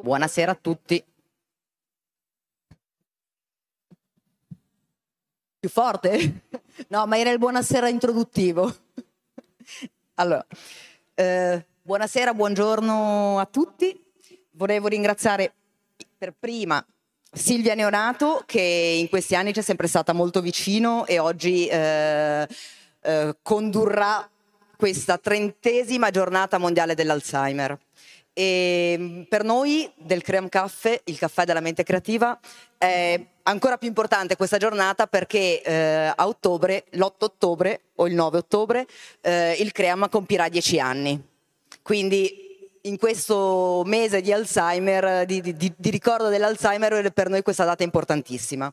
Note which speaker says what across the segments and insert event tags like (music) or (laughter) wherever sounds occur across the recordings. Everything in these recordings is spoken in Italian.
Speaker 1: Buonasera a tutti. Più forte? (laughs) No, ma era il buonasera introduttivo. (laughs) Allora, eh, buonasera, buongiorno a tutti. Volevo ringraziare per prima Silvia Neonato che in questi anni ci è sempre stata molto vicino e oggi eh, eh, condurrà questa trentesima giornata mondiale dell'Alzheimer. E mm, per noi del Cream Caffè, il caffè della mente creativa, è ancora più importante questa giornata perché eh, a ottobre, l'8 ottobre o il 9 ottobre, eh, il Cream compirà dieci anni. Quindi in questo mese di Alzheimer, di, di, di ricordo dell'Alzheimer, per noi questa data è importantissima.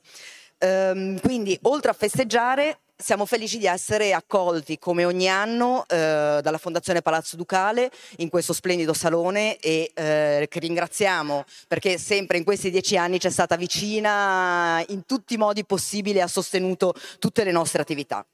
Speaker 1: Ehm, quindi, oltre a festeggiare, siamo felici di essere accolti come ogni anno eh, dalla Fondazione Palazzo Ducale in questo splendido salone e eh, che ringraziamo perché sempre in questi dieci anni ci è stata vicina in tutti i modi possibili e ha sostenuto tutte le nostre attività.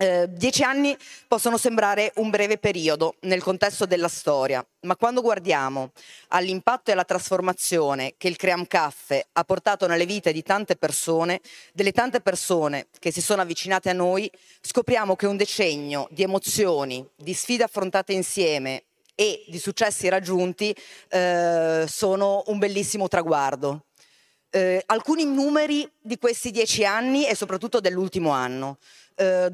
Speaker 1: Eh, dieci anni possono sembrare un breve periodo nel contesto della storia, ma quando guardiamo all'impatto e alla trasformazione che il Cream Caffè ha portato nelle vite di tante persone, delle tante persone che si sono avvicinate a noi, scopriamo che un decennio di emozioni, di sfide affrontate insieme e di successi raggiunti eh, sono un bellissimo traguardo. Eh, alcuni numeri di questi dieci anni e soprattutto dell'ultimo anno. Eh,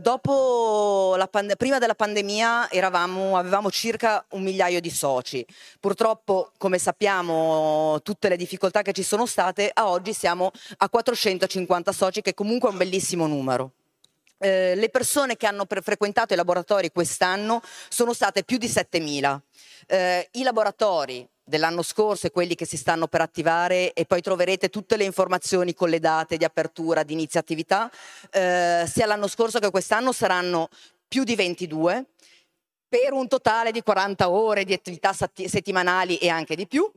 Speaker 1: pand- prima della pandemia eravamo, avevamo circa un migliaio di soci. Purtroppo, come sappiamo, tutte le difficoltà che ci sono state, a oggi siamo a 450 soci, che comunque è un bellissimo numero. Eh, le persone che hanno pre- frequentato i laboratori quest'anno sono state più di 7.000. Eh, I laboratori dell'anno scorso e quelli che si stanno per attivare e poi troverete tutte le informazioni con le date di apertura, di inizio attività, eh, sia l'anno scorso che quest'anno saranno più di 22 per un totale di 40 ore di attività settimanali e anche di più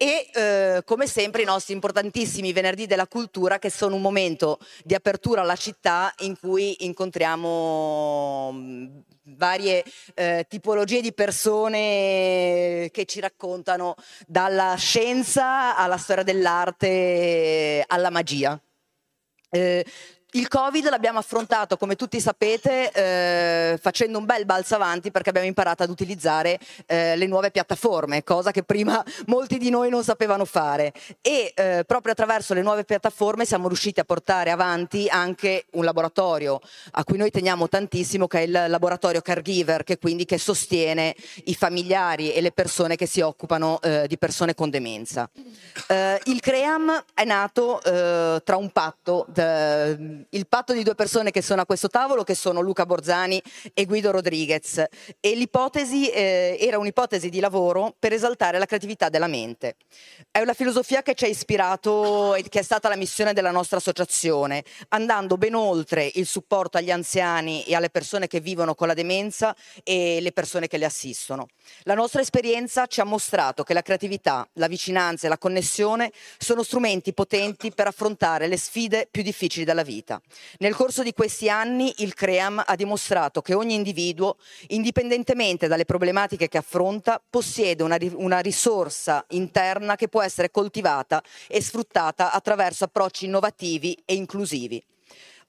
Speaker 1: e eh, come sempre i nostri importantissimi venerdì della cultura che sono un momento di apertura alla città in cui incontriamo mm, varie eh, tipologie di persone che ci raccontano dalla scienza alla storia dell'arte alla magia. Eh, il Covid l'abbiamo affrontato, come tutti sapete, eh, facendo un bel balzo avanti perché abbiamo imparato ad utilizzare eh, le nuove piattaforme, cosa che prima (laughs) molti di noi non sapevano fare. E eh, proprio attraverso le nuove piattaforme siamo riusciti a portare avanti anche un laboratorio a cui noi teniamo tantissimo, che è il laboratorio Caregiver, che quindi che sostiene i familiari e le persone che si occupano eh, di persone con demenza. Eh, il CREAM è nato eh, tra un patto il patto di due persone che sono a questo tavolo, che sono Luca Borzani e Guido Rodriguez. E l'ipotesi eh, era un'ipotesi di lavoro per esaltare la creatività della mente. È una filosofia che ci ha ispirato e che è stata la missione della nostra associazione, andando ben oltre il supporto agli anziani e alle persone che vivono con la demenza e le persone che le assistono. La nostra esperienza ci ha mostrato che la creatività, la vicinanza e la connessione sono strumenti potenti per affrontare le sfide più difficili della vita vita. Nel corso di questi anni il CREAM ha dimostrato che ogni individuo, indipendentemente dalle problematiche che affronta, possiede una, una risorsa interna che può essere coltivata e sfruttata attraverso approcci innovativi e inclusivi.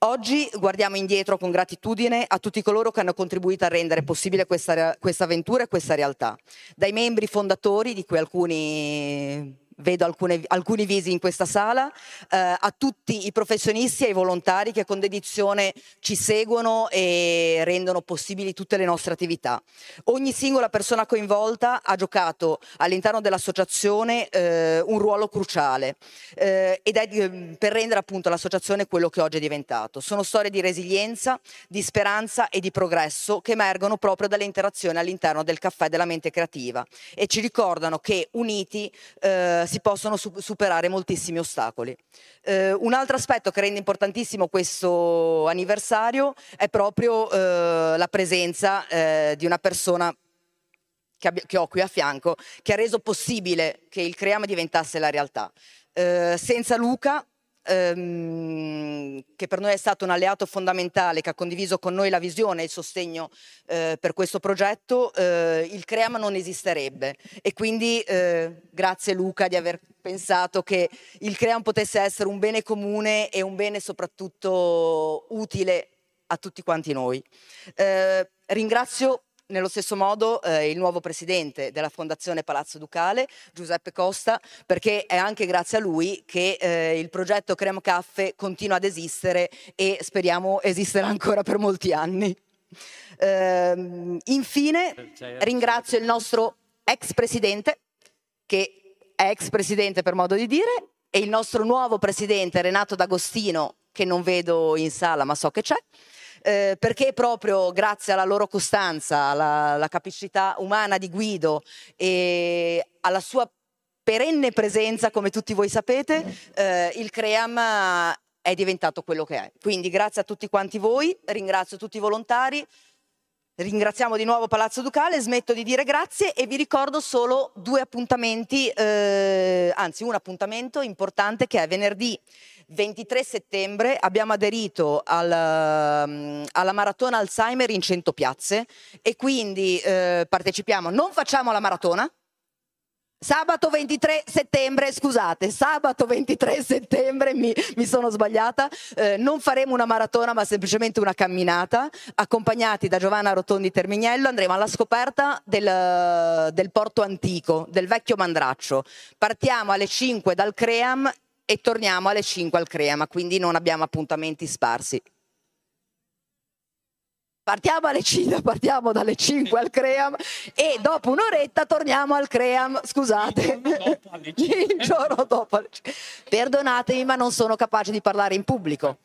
Speaker 1: Oggi guardiamo indietro con gratitudine a tutti coloro che hanno contribuito a rendere possibile questa, questa avventura e questa realtà. Dai membri fondatori, di cui alcuni vedo alcune, alcuni visi in questa sala, eh, a tutti i professionisti e i volontari che con dedizione ci seguono e rendono possibili tutte le nostre attività. Ogni singola persona coinvolta ha giocato all'interno dell'associazione eh, un ruolo cruciale eh, ed è eh, per rendere appunto l'associazione quello che oggi è diventato. Sono storie di resilienza, di speranza e di progresso che emergono proprio dalle interazioni all'interno del caffè della mente creativa e ci ricordano che uniti eh, si possono superare moltissimi ostacoli. Eh, un altro aspetto che rende importantissimo questo anniversario è proprio eh, la presenza eh, di una persona che, che, ho qui a fianco, che ha reso possibile che il Cream diventasse la realtà. Eh, senza Luca ehm, che per noi è stato un alleato fondamentale, che ha condiviso con noi la visione e il sostegno eh, per questo progetto, eh, il CREAM non esisterebbe. E quindi eh, grazie Luca di aver pensato che il CREAM potesse essere un bene comune e un bene soprattutto utile a tutti quanti noi. Eh, ringrazio nello stesso modo eh, il nuovo presidente della Fondazione Palazzo Ducale, Giuseppe Costa, perché è anche grazie a lui che eh, il progetto Creme Caffe continua ad esistere e speriamo esisterà ancora per molti anni. Eh, infine ringrazio il nostro ex presidente, che è ex presidente per modo di dire, e il nostro nuovo presidente Renato D'Agostino, che non vedo in sala ma so che c'è eh, perché proprio grazie alla loro costanza, alla, alla capacità umana di Guido e alla sua perenne presenza, come tutti voi sapete, eh, il CREAM è diventato quello che è. Quindi grazie a tutti quanti voi, ringrazio tutti i volontari, ringraziamo di nuovo Palazzo Ducale, smetto di dire grazie e vi ricordo solo due appuntamenti, eh, anzi un appuntamento importante che è venerdì 23 settembre abbiamo aderito al, um, alla maratona Alzheimer in 100 piazze e quindi eh, partecipiamo, non facciamo la maratona, Sabato 23 settembre, scusate, sabato 23 settembre mi, mi sono sbagliata, eh, non faremo una maratona ma semplicemente una camminata, accompagnati da Giovanna Rotondi Terminiello, andremo alla scoperta del, del porto antico, del vecchio Mandraccio. Partiamo alle 5 dal Cream e torniamo alle 5 al Creama, quindi non abbiamo appuntamenti sparsi. Partiamo alle 5, (laughs) partiamo dalle 5 al Cream e dopo un'oretta torniamo al Cream, scusate. Il giorno dopo alle (laughs) 5. Perdonatemi, ma non sono capace di parlare in pubblico.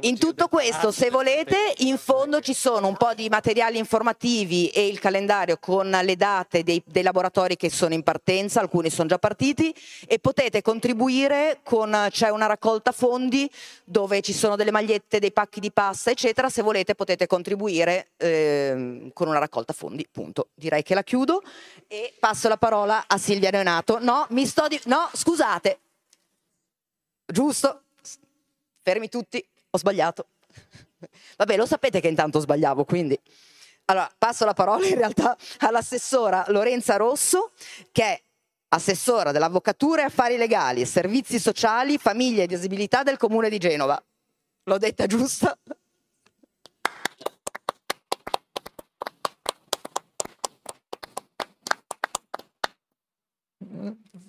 Speaker 1: In tutto questo, se volete, in fondo ci sono un po' di materiali informativi e il calendario con le date dei, dei laboratori che sono in partenza, alcuni sono già partiti, e potete contribuire con, c'è una raccolta fondi dove ci sono delle magliette, dei pacchi di pasta, eccetera. Se volete potete contribuire eh, con una raccolta fondi, punto. Direi che la chiudo e passo la parola a Silvia Neonato. No, mi sto di... No, scusate. Giusto. Fermi tutti. Ho sbagliato. (laughs) Vabbè, lo sapete che intanto sbagliavo, quindi. Allora, passo la parola in realtà all'assessora Lorenza Rosso, che è assessora dell'Avvocatura e Affari Legali, Servizi Sociali, Famiglia e Disabilità del Comune di Genova. L'ho detta giusta?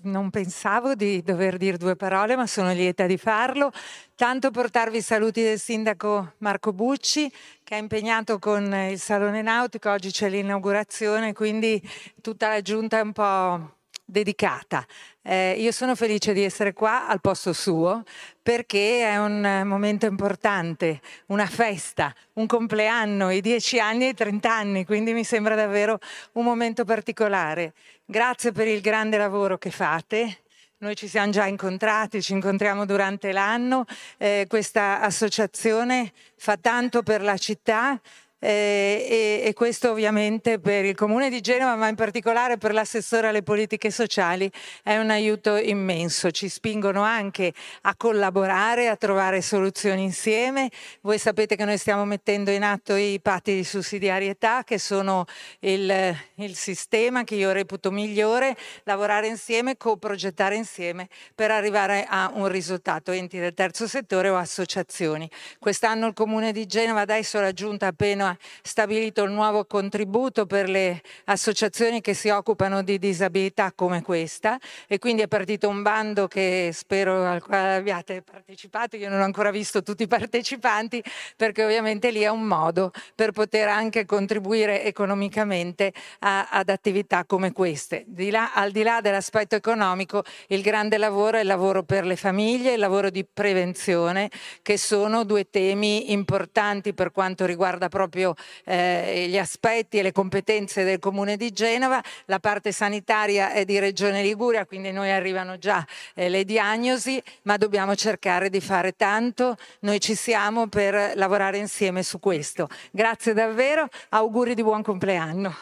Speaker 2: Non pensavo di dover dire due parole, ma sono lieta di farlo. Tanto portarvi i saluti del sindaco Marco Bucci, che è impegnato con il Salone Nautico. Oggi c'è l'inaugurazione, quindi tutta la giunta è un po' dedicata. Eh, io sono felice di essere qua al posto suo perché è un momento importante, una festa, un compleanno, i dieci anni e i trent'anni, quindi mi sembra davvero un momento particolare. Grazie per il grande lavoro che fate. Noi ci siamo già incontrati, ci incontriamo durante l'anno. Eh, questa associazione fa tanto per la città, eh, e, e, questo ovviamente per il Comune di Genova, ma in particolare per l'assessore alle politiche sociali, è un aiuto immenso. Ci spingono anche a collaborare, a trovare soluzioni insieme. Voi sapete che noi stiamo mettendo in atto i patti di sussidiarietà, che sono il, il sistema che io reputo migliore, lavorare insieme, coprogettare insieme per arrivare a un risultato, enti del terzo settore o associazioni. Quest'anno il Comune di Genova adesso ha raggiunto appena stabilito il nuovo contributo per le associazioni che si occupano di disabilità come questa e quindi è partito un bando che spero al quale abbiate partecipato, io non ho ancora visto tutti i partecipanti perché ovviamente lì è un modo per poter anche contribuire economicamente a, ad attività come queste. Di là, al di là dell'aspetto economico il grande lavoro è il lavoro per le famiglie, il lavoro di prevenzione che sono due temi importanti per quanto riguarda proprio proprio eh, gli aspetti e le competenze del Comune di Genova, la parte sanitaria è di Regione Liguria, quindi noi arrivano già eh, le diagnosi, ma dobbiamo cercare di fare tanto, noi ci siamo per lavorare insieme su questo. Grazie davvero, auguri di buon compleanno.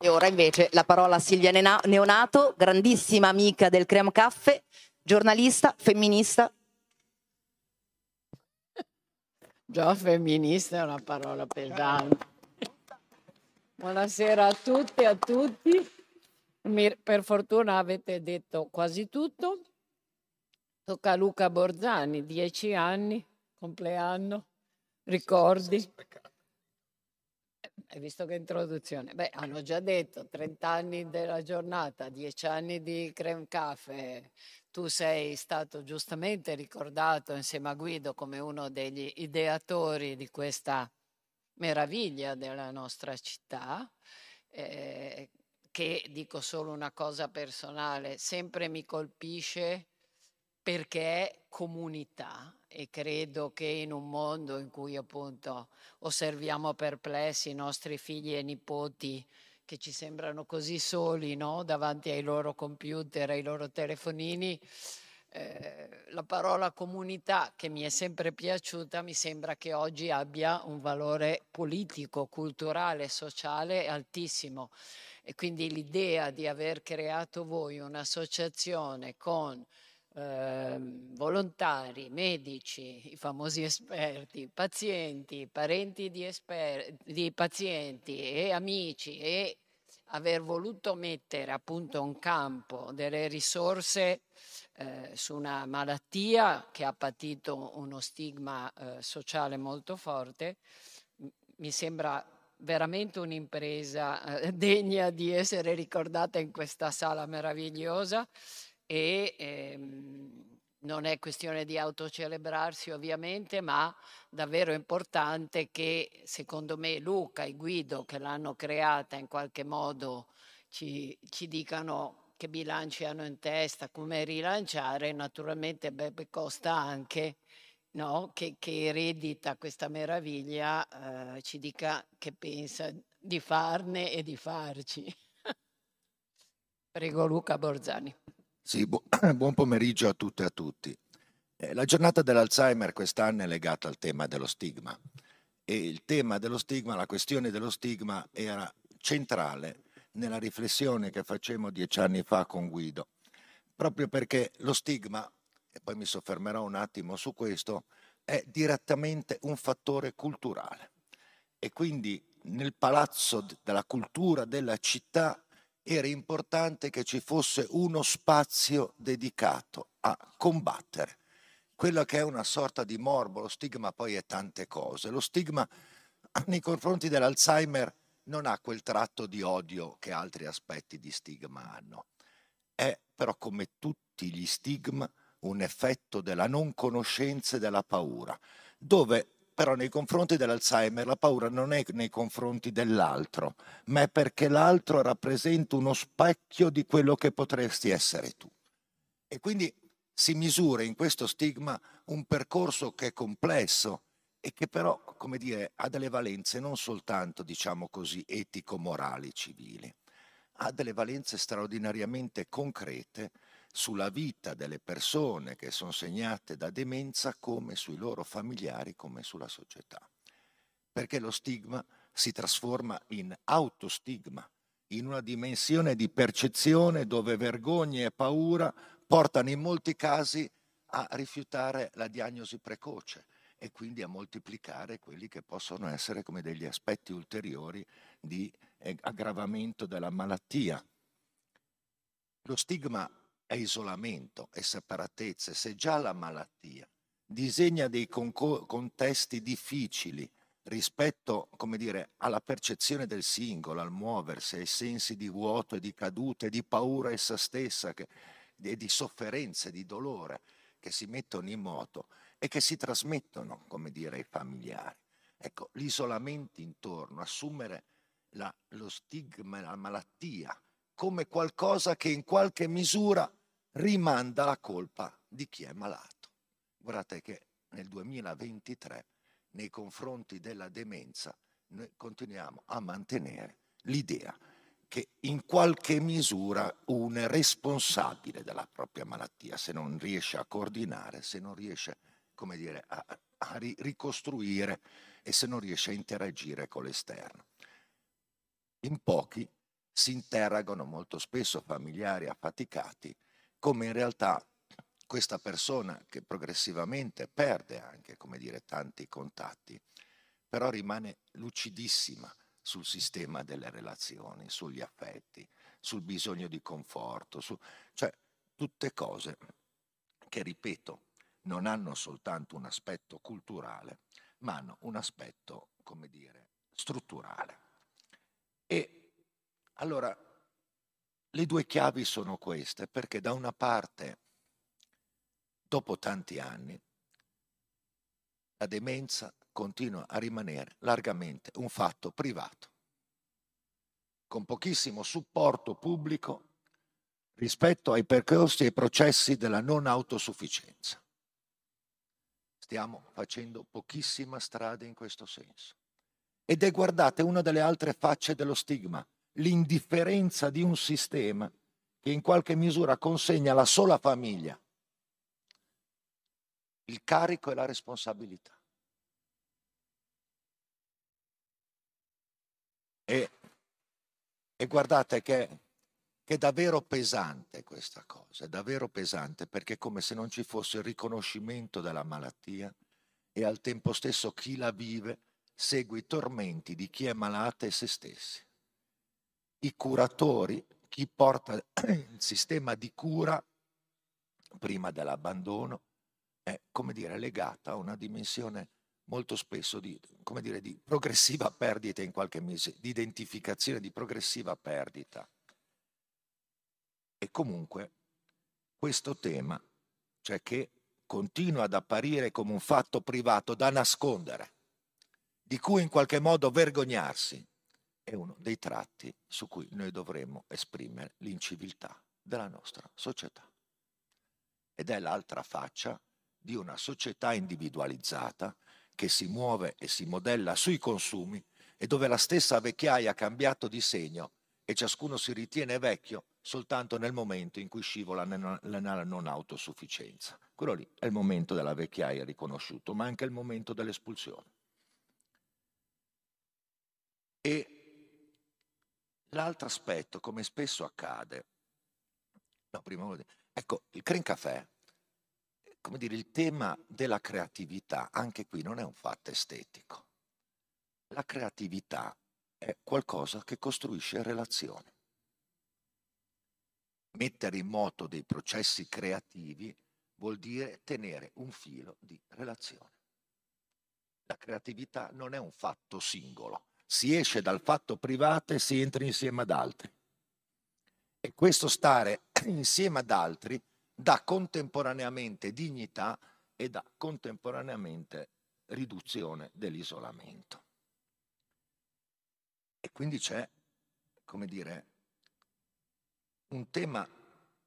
Speaker 1: E ora invece la parola a Silvia Neonato, grandissima amica del Cream Caffè, giornalista, femminista.
Speaker 3: Già femminista è una parola pesante. Buonasera a tutti e a tutti. Per fortuna avete detto quasi tutto. Tocca a Luca Borzani, dieci anni, compleanno, ricordi. Hai visto che introduzione? Beh, hanno già detto 30 anni della giornata, 10 anni di Creme Caffè. Tu sei stato giustamente ricordato insieme a Guido come uno degli ideatori di questa meraviglia della nostra città, eh, che dico solo una cosa personale, sempre mi colpisce perché è comunità e credo che in un mondo in cui appunto osserviamo perplessi i nostri figli e nipoti che ci sembrano così soli no? davanti ai loro computer, ai loro telefonini, eh, la parola comunità che mi è sempre piaciuta mi sembra che oggi abbia un valore politico, culturale, sociale altissimo. E quindi l'idea di aver creato voi un'associazione con eh, volontari, medici, i famosi esperti, pazienti, parenti di, esper- di pazienti e amici e aver voluto mettere appunto un campo delle risorse eh, su una malattia che ha patito uno stigma eh, sociale molto forte, mi sembra veramente un'impresa eh, (laughs) degna di essere ricordata in questa sala meravigliosa e ehm, non è questione di autocelebrarsi ovviamente, ma davvero importante che secondo me Luca e Guido che l'hanno creata in qualche modo ci, ci dicano che bilanci hanno in testa, come rilanciare, naturalmente Beppe Costa anche, no? che, che, eredita questa meraviglia, eh, ci dica che pensa di farne e di farci. (laughs) Prego Luca Borzani.
Speaker 4: Sì, bu- (clears throat) buon pomeriggio a tutte e a tutti. Eh, la giornata dell'Alzheimer quest'anno è legata al tema dello stigma. E il tema dello stigma, la questione dello stigma era centrale nella riflessione che facemmo dieci anni fa con Guido, proprio perché lo stigma, e poi mi soffermerò un attimo su questo, è direttamente un fattore culturale. E quindi nel palazzo della cultura della città era importante che ci fosse uno spazio dedicato a combattere quello che è una sorta di morbo, lo stigma poi è tante cose. Lo stigma nei confronti dell'Alzheimer non ha quel tratto di odio che altri aspetti di stigma hanno. È però come tutti gli stigma un effetto della non conoscenza e della paura, dove però nei confronti dell'Alzheimer la paura non è nei confronti dell'altro, ma è perché l'altro rappresenta uno specchio di quello che potresti essere tu. E quindi si misura in questo stigma un percorso che è complesso e che però, come dire, ha delle valenze non soltanto, diciamo così, etico-morali, civili, ha delle valenze straordinariamente concrete sulla vita delle persone che sono segnate da demenza come sui loro familiari, come sulla società. Perché lo stigma si trasforma in autostigma, in una dimensione di percezione dove vergogna e paura portano in molti casi a rifiutare la diagnosi precoce e quindi a moltiplicare quelli che possono essere come degli aspetti ulteriori di eh, aggravamento della malattia. Lo stigma è isolamento, è separatezza, se già la malattia disegna dei contesti difficili rispetto, come dire, alla percezione del singolo, al muoversi, ai sensi di vuoto e di caduta e di paura essa stessa che, e di sofferenza e di dolore che si mettono in moto e che si trasmettono, come dire, ai familiari. Ecco, l'isolamento intorno, assumere la, lo stigma, la malattia, come qualcosa che in qualche misura rimanda la colpa di chi è malato. Guardate che nel 2023 nei confronti della demenza noi continuiamo a mantenere l'idea che in qualche misura uno è responsabile della propria malattia se non riesce a coordinare, se non riesce come dire, a, a ricostruire e se non riesce a interagire con l'esterno. In pochi si interrogano molto spesso familiari affaticati come in realtà questa persona che progressivamente perde anche, come dire, tanti contatti, però rimane lucidissima sul sistema delle relazioni, sugli affetti, sul bisogno di conforto, su, cioè tutte cose che, ripeto, non hanno soltanto un aspetto culturale, ma hanno un aspetto, come dire, strutturale. E allora le due chiavi sono queste, perché da una parte, dopo tanti anni, la demenza continua a rimanere largamente un fatto privato, con pochissimo supporto pubblico rispetto ai percorsi e ai processi della non autosufficienza. Stiamo facendo pochissima strada in questo senso. Ed è, guardate, una delle altre facce dello stigma, l'indifferenza di un sistema che in qualche misura consegna alla sola famiglia il carico e la responsabilità. E, e guardate che che è davvero pesante questa cosa, è davvero pesante perché è come se non ci fosse il riconoscimento della malattia e al tempo stesso chi la vive segue i tormenti di chi è malata e se stessi. I curatori, chi porta (clears throat) il sistema di cura prima dell'abbandono, è come dire legata a una dimensione molto spesso di, come dire, di progressiva perdita in qualche mese, di identificazione di progressiva perdita. E comunque questo tema, cioè che continua ad apparire come un fatto privato da nascondere, di cui in qualche modo vergognarsi, è uno dei tratti su cui noi dovremmo esprimere l'inciviltà della nostra società. Ed è l'altra faccia di una società individualizzata che si muove e si modella sui consumi e dove la stessa vecchiaia ha cambiato di segno e ciascuno si ritiene vecchio soltanto nel momento in cui scivola nella non autosufficienza. Quello lì è il momento della vecchiaia riconosciuto, ma anche il momento dell'espulsione. E l'altro aspetto, come spesso accade, no, prima, ecco, il Creen Café, come dire, il tema della creatività, anche qui non è un fatto estetico. La creatività è qualcosa che costruisce relazioni. Mettere in moto dei processi creativi vuol dire tenere un filo di relazione. La creatività non è un fatto singolo, si esce dal fatto privato e si entra insieme ad altri. E questo stare (clears throat) insieme ad altri dà contemporaneamente dignità e dà contemporaneamente riduzione dell'isolamento. E quindi c'è, come dire, un tema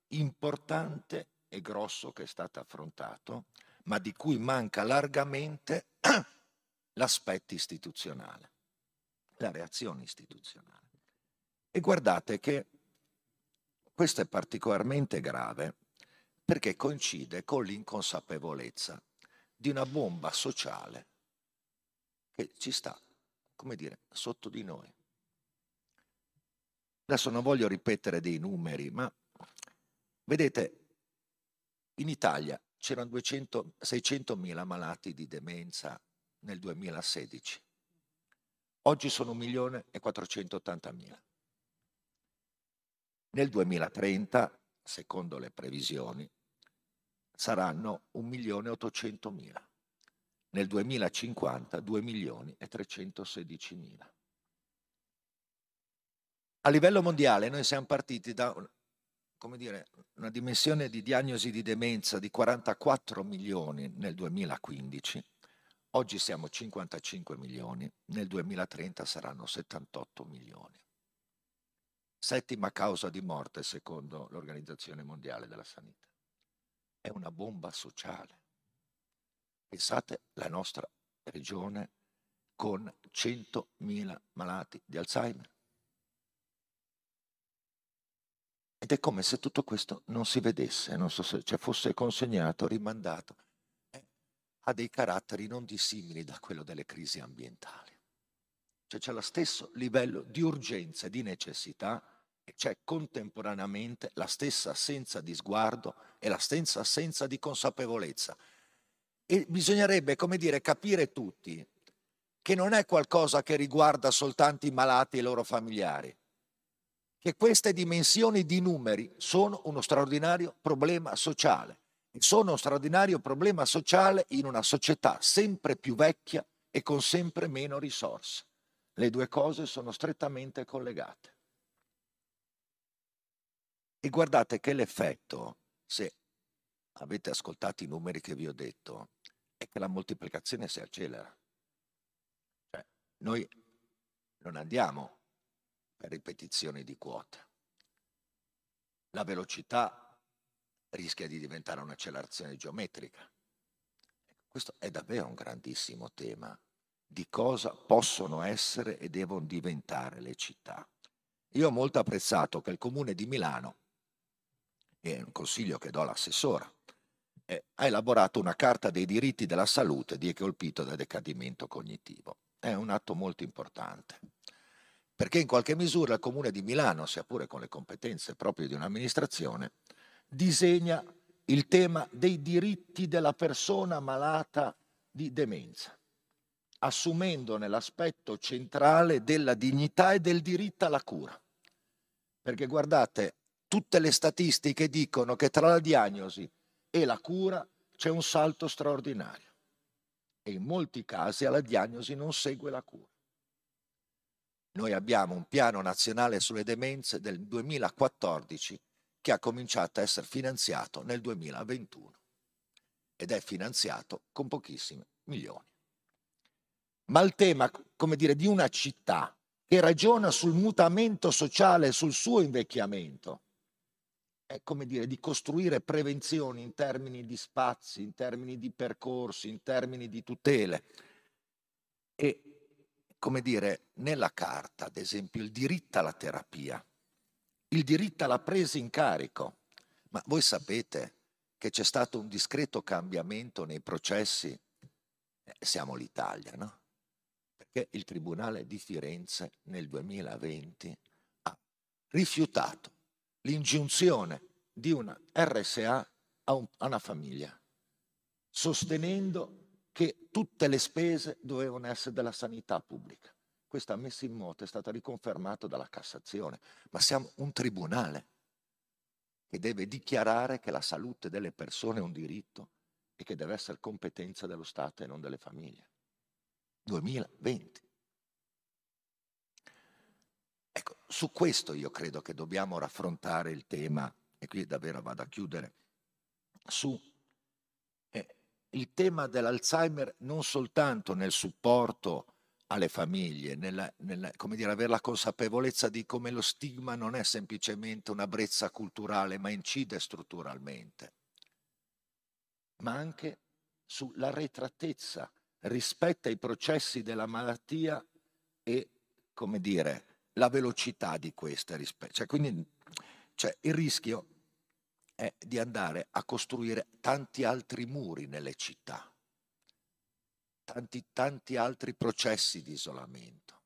Speaker 4: importante e grosso che è stato affrontato, ma di cui manca largamente (clears throat) l'aspetto istituzionale, la reazione istituzionale. E guardate che questo è particolarmente grave perché coincide con l'inconsapevolezza di una bomba sociale che ci sta, come dire, sotto di noi. Adesso non voglio ripetere dei numeri, ma vedete, in Italia c'erano 200, 600.000 malati di demenza nel 2016. Oggi sono 1.480.000. Nel 2030, secondo le previsioni, saranno 1.800.000. Nel 2050 2.316.000. A livello mondiale noi siamo partiti da dire, una dimensione di diagnosi di demenza di 44 milioni nel 2015, oggi siamo 55 milioni, nel 2030 saranno 78 milioni. Settima causa di morte secondo l'Organizzazione Mondiale della Sanità. È una bomba sociale. Pensate la nostra regione con 100.000 malati di Alzheimer. Ed è come se tutto questo non si vedesse, non so se cioè fosse consegnato, rimandato. Ha dei caratteri non dissimili da quello delle crisi ambientali. Cioè c'è lo stesso livello di urgenza e di necessità e c'è contemporaneamente la stessa assenza di sguardo e la stessa assenza di consapevolezza. E bisognerebbe, come dire, capire tutti che non è qualcosa che riguarda soltanto i malati e i loro familiari, che queste dimensioni di numeri sono uno straordinario problema sociale sono uno straordinario problema sociale in una società sempre più vecchia e con sempre meno risorse. Le due cose sono strettamente collegate. E guardate che l'effetto, se avete ascoltato i numeri che vi ho detto, è che la moltiplicazione si accelera. Cioè, noi non andiamo per ripetizioni di quota. La velocità rischia di diventare un'accelerazione geometrica. Questo è davvero un grandissimo tema di cosa possono essere e devono diventare le città. Io ho molto apprezzato che il comune di Milano, e è un consiglio che do all'assessora, eh, ha elaborato una carta dei diritti della salute di chi è colpito da decadimento cognitivo. È un atto molto importante perché in qualche misura il Comune di Milano, sia pure con le competenze proprie di un'amministrazione, disegna il tema dei diritti della persona malata di demenza, assumendone l'aspetto centrale della dignità e del diritto alla cura. Perché guardate, tutte le statistiche dicono che tra la diagnosi e la cura c'è un salto straordinario e in molti casi alla diagnosi non segue la cura. Noi abbiamo un piano nazionale sulle demenze del 2014 che ha cominciato a essere finanziato nel 2021 ed è finanziato con pochissimi milioni. Ma il tema, come dire, di una città che ragiona sul mutamento sociale, sul suo invecchiamento, è come dire di costruire prevenzioni in termini di spazi, in termini di percorsi, in termini di tutele. E come dire, nella carta, ad esempio, il diritto alla terapia, il diritto alla presa in carico. Ma voi sapete che c'è stato un discreto cambiamento nei processi? Eh, siamo l'Italia, no? Perché il Tribunale di Firenze nel 2020 ha rifiutato l'ingiunzione di una RSA a, un, a una famiglia, sostenendo che tutte le spese dovevano essere della sanità pubblica. Questa messa in moto è stata riconfermata dalla Cassazione, ma siamo un tribunale che deve dichiarare che la salute delle persone è un diritto e che deve essere competenza dello Stato e non delle famiglie. 2020. Ecco, su questo io credo che dobbiamo raffrontare il tema, e qui davvero vado a chiudere, su il tema dell'Alzheimer non soltanto nel supporto alle famiglie, nella, nella, come dire, avere la consapevolezza di come lo stigma non è semplicemente una brezza culturale, ma incide strutturalmente, ma anche sulla retratezza rispetto ai processi della malattia e, come dire, la velocità di queste rispetto. Cioè, quindi cioè, il rischio è di andare a costruire tanti altri muri nelle città, tanti, tanti altri processi di isolamento.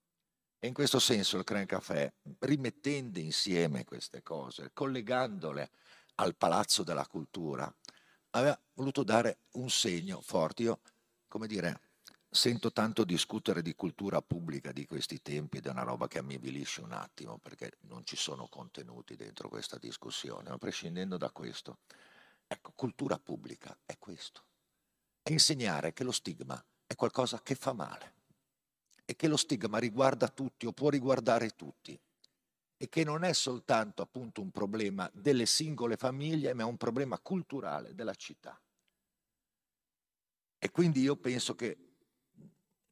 Speaker 4: E in questo senso il Cran Café, rimettendo insieme queste cose, collegandole al Palazzo della Cultura, aveva voluto dare un segno forte. Io, come dire, sento tanto discutere di cultura pubblica di questi tempi ed è una roba che mi avvilisce un attimo perché non ci sono contenuti dentro questa discussione, ma prescindendo da questo, ecco, cultura pubblica è questo, è insegnare che lo stigma è qualcosa che fa male e che lo stigma riguarda tutti o può riguardare tutti e che non è soltanto appunto un problema delle singole famiglie, ma è un problema culturale della città. E quindi io penso che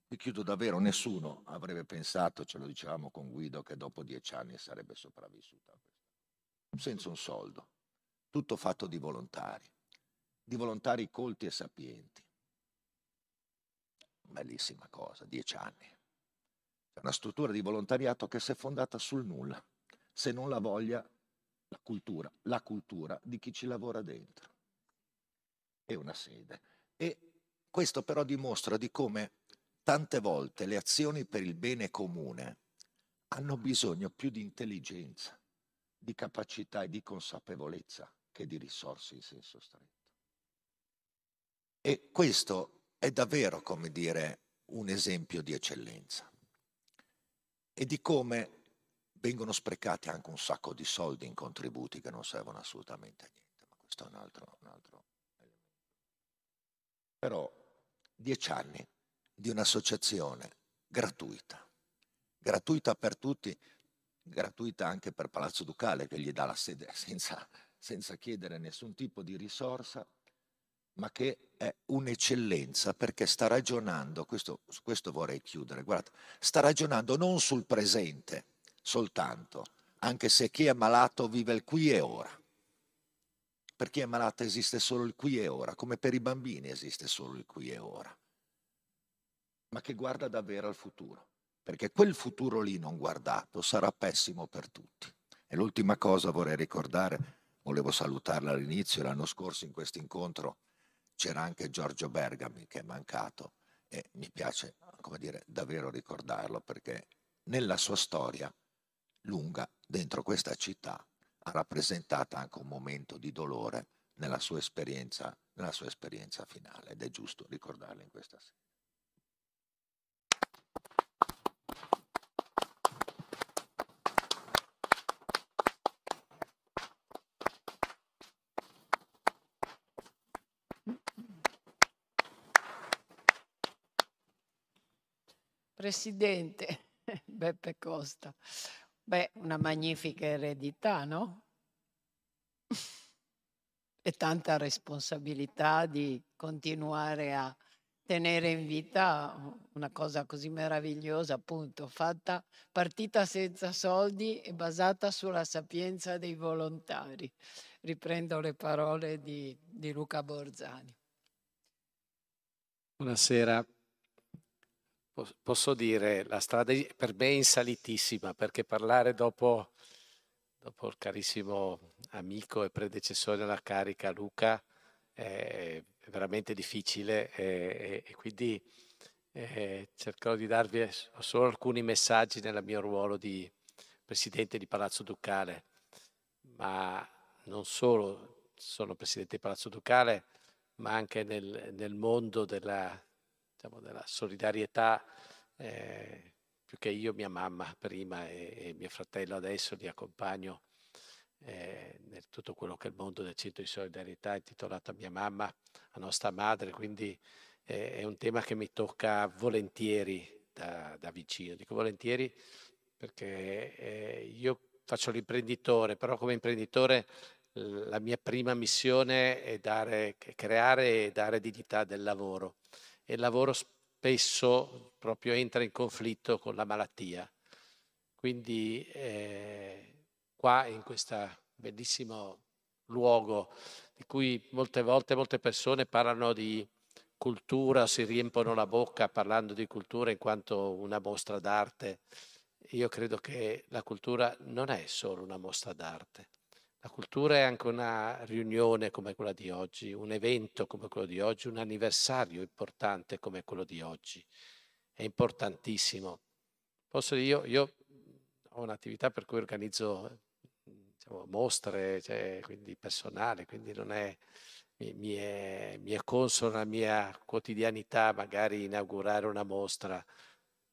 Speaker 4: vi chiudo davvero, nessuno avrebbe pensato, ce lo dicevamo con Guido, che dopo dieci anni sarebbe sopravvissuto a questo. Senza un soldo, tutto fatto di volontari, di volontari colti e sapienti. Bellissima cosa, dieci anni. È una struttura di volontariato che si è fondata sul nulla, se non la voglia la cultura, la cultura di chi ci lavora dentro. È una sede. E questo però dimostra di come Tante volte le azioni per il bene comune hanno bisogno più di intelligenza, di capacità e di consapevolezza che di risorse in senso stretto. E questo è davvero, come dire, un esempio di eccellenza e di come vengono sprecati anche un sacco di soldi in contributi che non servono assolutamente a niente, ma questo è un altro, un altro elemento. Però dieci anni di un'associazione gratuita, gratuita per tutti, gratuita anche per Palazzo Ducale che gli dà la sede senza, senza chiedere nessun tipo di risorsa, ma che un'eccellenza perché sta ragionando, questo, su questo vorrei chiudere, guardate, sta ragionando non sul presente soltanto, anche se chi è malato vive il qui e ora. Per chi è malato esiste solo il qui e ora, come per i bambini esiste solo il qui e ora, ma che guarda davvero al futuro, perché quel futuro lì non guardato sarà pessimo per tutti. E l'ultima cosa vorrei ricordare, volevo salutarla all'inizio, l'anno scorso in questo incontro c'era anche Giorgio Bergami che è mancato e mi piace, dire, davvero ricordarlo perché nella sua storia lunga dentro questa città ha rappresentato anche un momento di dolore nella sua esperienza, nella sua esperienza finale ed è giusto ricordarlo in questa sera.
Speaker 3: Presidente (laughs) Beppe Costa, beh, una magnifica eredità, no? (laughs) e tanta responsabilità di continuare a tenere in vita una cosa così meravigliosa, appunto, fatta partita senza soldi e basata sulla sapienza dei volontari. Riprendo le parole di, di Luca Borzani.
Speaker 5: Buonasera posso dire, la strada per me è insalitissima perché parlare dopo, dopo il carissimo amico e predecessore alla carica Luca è veramente difficile e, e quindi eh, cercherò di darvi solo alcuni messaggi nel mio ruolo di presidente di Palazzo Ducale, ma non solo sono presidente di Palazzo Ducale, ma anche nel, nel mondo della diciamo, della solidarietà, eh, più che io, mia mamma prima e, e mio fratello adesso li accompagno eh, nel tutto quello che è il mondo del centro di solidarietà intitolato a mia mamma, a nostra madre, quindi eh, è un tema che mi tocca volentieri da, da vicino. Dico volentieri perché eh, io faccio l'imprenditore, però come imprenditore la mia prima missione è dare, creare e dare dignità del lavoro e il lavoro spesso proprio entra in conflitto con la malattia. Quindi eh, qua in questo bellissimo luogo di cui molte volte molte persone parlano di cultura, si riempono la bocca parlando di cultura in quanto una mostra d'arte. Io credo che la cultura non è solo una mostra d'arte, la cultura è anche una riunione come quella di oggi, un evento come quello di oggi, un anniversario importante come quello di oggi. È importantissimo. Posso dire, io, io ho un'attività per cui organizzo diciamo, mostre, cioè, quindi personale, quindi non è, mi, mi, è, mi è consono la mia quotidianità magari inaugurare una mostra,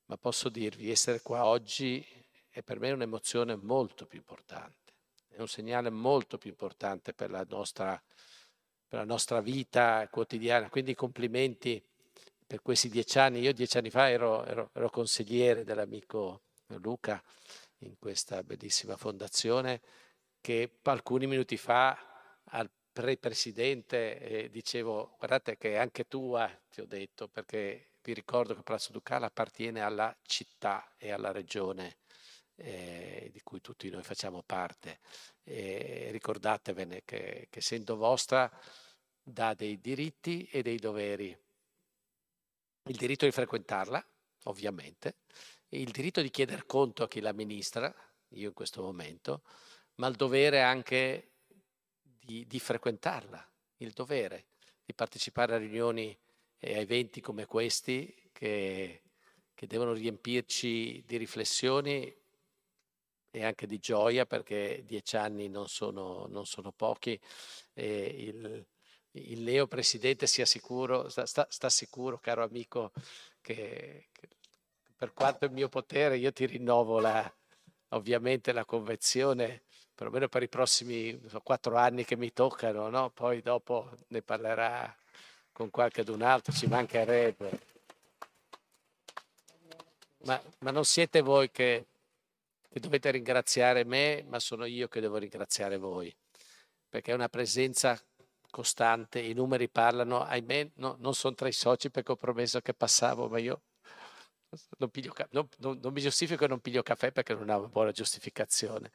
Speaker 5: ma posso dirvi, essere qua oggi è per me un'emozione molto più importante è un segnale molto più importante per la nostra, per la nostra vita quotidiana. Quindi complimenti per questi dieci anni. Io dieci anni fa ero, ero, ero consigliere dell'amico Luca in questa bellissima fondazione che alcuni minuti fa al pre-presidente eh, dicevo guardate che anche tua ti ho detto perché vi ricordo che Palazzo Ducale appartiene alla città e alla regione eh, di cui tutti noi facciamo parte. E ricordatevene che, che essendo vostra dà dei diritti e dei doveri. Il diritto di frequentarla, ovviamente, il diritto di chiedere conto a chi l'amministra, io in questo momento, ma il dovere anche di, di frequentarla, il dovere di partecipare a riunioni e a eventi come questi che, che devono riempirci di riflessioni e anche di gioia perché dieci anni non sono, non sono pochi. E il, il Leo Presidente sia sicuro, sta, sta, sta sicuro, caro amico, che, che, per quanto è mio potere io ti rinnovo la, ovviamente la convenzione, perlomeno per i prossimi quattro anni che mi toccano, no? poi dopo ne parlerà con qualche d'un altro, ci mancherebbe. Ma, ma non siete voi che, che dovete ringraziare me, ma sono io che devo ringraziare voi, perché è una presenza costante, i numeri parlano, ahimè no, non sono tra i soci perché ho promesso che passavo, ma io non, piglio, non, non, non mi giustifico e non piglio caffè perché non ho una buona giustificazione.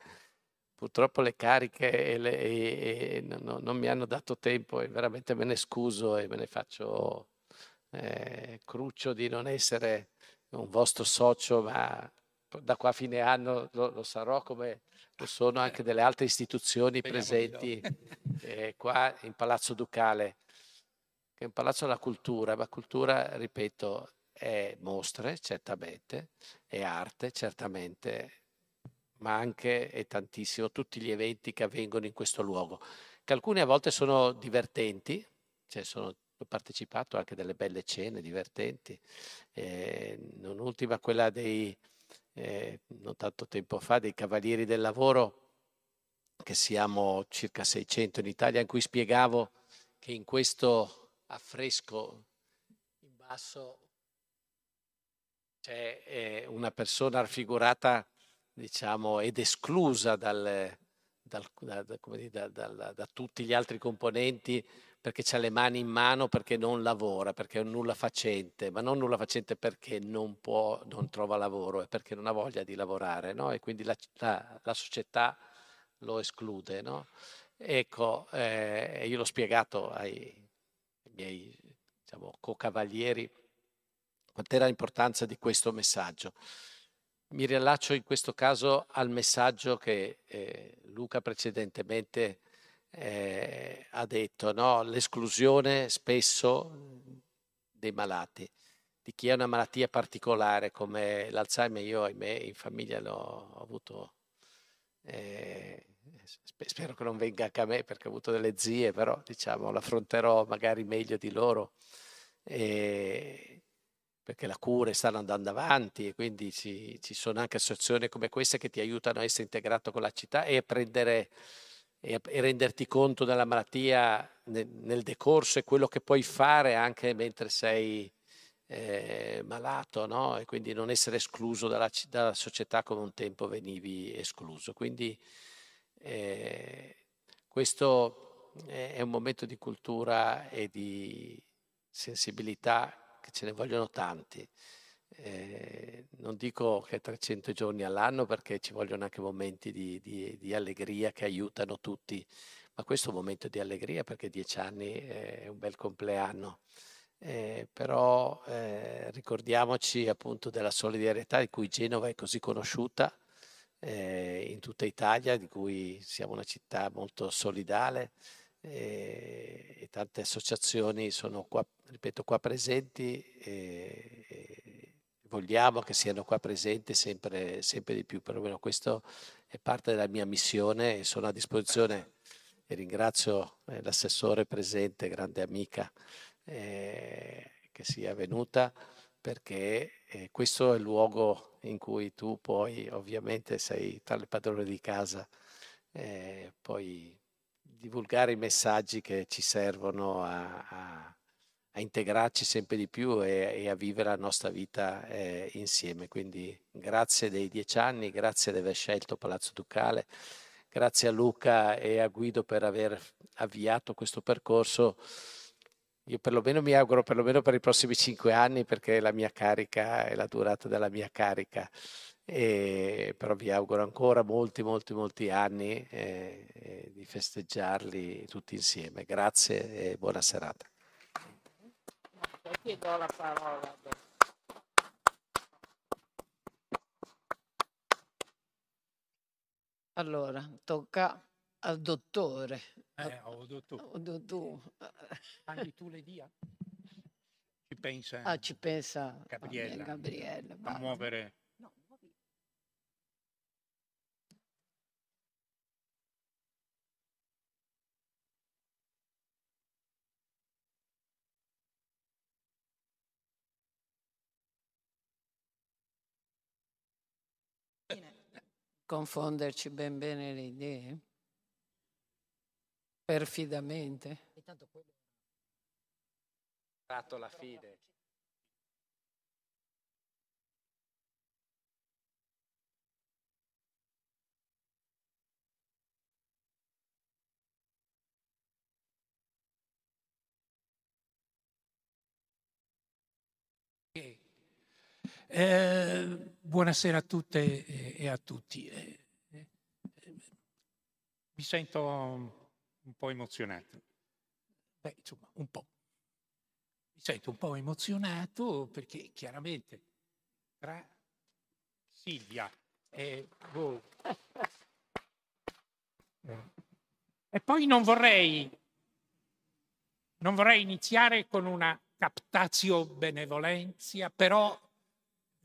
Speaker 5: Purtroppo le cariche e le, e, e non mi hanno dato tempo e veramente me ne scuso e me ne faccio eh, cruccio di non essere un vostro socio, ma da qua a fine anno lo, lo sarò come lo sono anche delle altre istituzioni presenti eh, qua in Palazzo Ducale, che è un palazzo della cultura, ma cultura, ripeto, è mostre, certamente, è arte, certamente, ma anche e tantissimo tutti gli eventi che avvengono in questo luogo, che alcuni a volte sono divertenti, cioè sono, ho partecipato anche a delle belle cene divertenti, eh, non ultima quella dei eh, non tanto tempo fa, dei Cavalieri del Lavoro, che siamo circa 600 in Italia, in cui spiegavo che in questo affresco in basso c'è eh, una persona raffigurata, diciamo, ed esclusa dal, dal, da, da, da, tutti gli altri componenti perché ha le mani in mano, perché non lavora, perché è un nulla facente, ma non nulla facente perché non può, non trova lavoro, è perché non ha voglia di lavorare, no? E quindi la, la, la società lo esclude, no? Ecco, eh, io l'ho spiegato ai miei diciamo, co-cavalieri quant'era l'importanza di questo messaggio. Mi riallaccio in questo caso al messaggio che eh, Luca precedentemente eh, ha detto, no? l'esclusione spesso dei malati, di chi ha una malattia particolare come l'Alzheimer, io ahimè in famiglia l'ho avuto, eh, spero che non venga anche a me perché ho avuto delle zie, però diciamo l'affronterò magari meglio di loro. E, perché la cura stanno andando avanti e quindi ci, ci, sono anche associazioni come queste che ti aiutano a essere integrato con la città e a prendere e, e renderti conto della malattia nel, nel, decorso e quello che puoi fare anche mentre sei eh, malato, no? E quindi non essere escluso dalla, dalla, società come un tempo venivi escluso. Quindi eh, questo è un momento di cultura e di sensibilità che ce ne vogliono tanti. Eh, non dico che 300 giorni all'anno perché ci vogliono anche momenti di, di, di, allegria che aiutano tutti, ma questo è un momento di allegria perché dieci anni è un bel compleanno. Eh, però eh, ricordiamoci appunto della solidarietà di cui Genova è così conosciuta eh, in tutta Italia, di cui siamo una città molto solidale eh, e tante associazioni sono qua, ripeto, qua presenti e, vogliamo che siano qua presenti sempre, sempre di più, perlomeno questo è parte della mia missione e sono a disposizione. E ringrazio eh, l'assessore presente, grande amica, eh, che sia venuta perché eh, questo è il luogo in cui tu poi ovviamente sei tra le padrone di casa, eh, poi divulgare i messaggi che ci servono a, a a integrarci sempre di più e, e a vivere la nostra vita eh, insieme. Quindi grazie dei dieci anni, grazie di aver scelto Palazzo Ducale, grazie a Luca e a Guido per aver avviato questo percorso. Io perlomeno mi auguro perlomeno per i prossimi cinque anni perché la mia carica è la durata della mia carica. E, però vi auguro ancora molti, molti, molti anni eh, di festeggiarli tutti insieme. Grazie e buona serata ti do la parola.
Speaker 3: Allora, tocca al dottore.
Speaker 6: Eh, oh, dottore.
Speaker 3: Oh, dottore.
Speaker 6: Anche tu le dia? Ci pensa?
Speaker 3: Ah, ci pensa
Speaker 6: Gabriella.
Speaker 3: Gabriella
Speaker 6: a muovere
Speaker 3: confonderci ben bene le idee? Perfidamente.
Speaker 5: Tratto la fide.
Speaker 6: Eh, buonasera a tutte e a tutti. Eh, eh, mi sento un po' emozionato. Beh, insomma, un po'. Mi sento un po' emozionato perché chiaramente tra Silvia e voi... E poi non vorrei, non vorrei iniziare con una captatio benevolenzia, però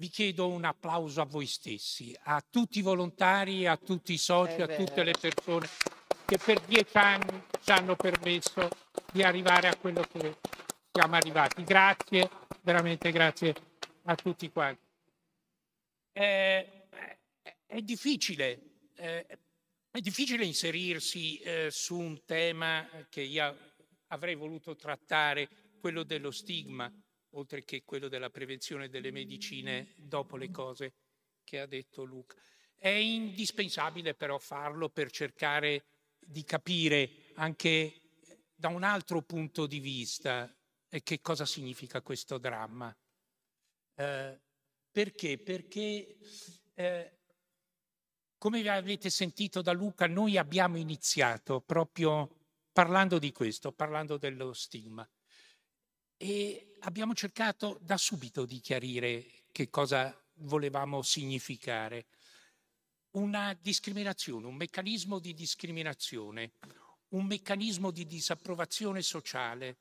Speaker 6: vi chiedo un applauso a voi stessi, a tutti i volontari, a tutti i soci, a tutte le persone che per dieci anni ci hanno permesso di arrivare a quello che siamo arrivati. Grazie, veramente grazie a tutti quanti. Eh, è difficile, eh, è difficile inserirsi eh, su un tema che io avrei voluto trattare, quello dello stigma, oltre che quello della prevenzione delle medicine dopo le cose che ha detto Luca. È indispensabile però farlo per cercare di capire anche da un altro punto di vista che cosa significa questo dramma. Eh, perché? Perché, eh, come avete sentito da Luca, noi abbiamo iniziato proprio parlando di questo, parlando dello stigma. E abbiamo cercato da subito di chiarire che cosa volevamo significare. Una discriminazione, un meccanismo di discriminazione, un meccanismo di disapprovazione sociale,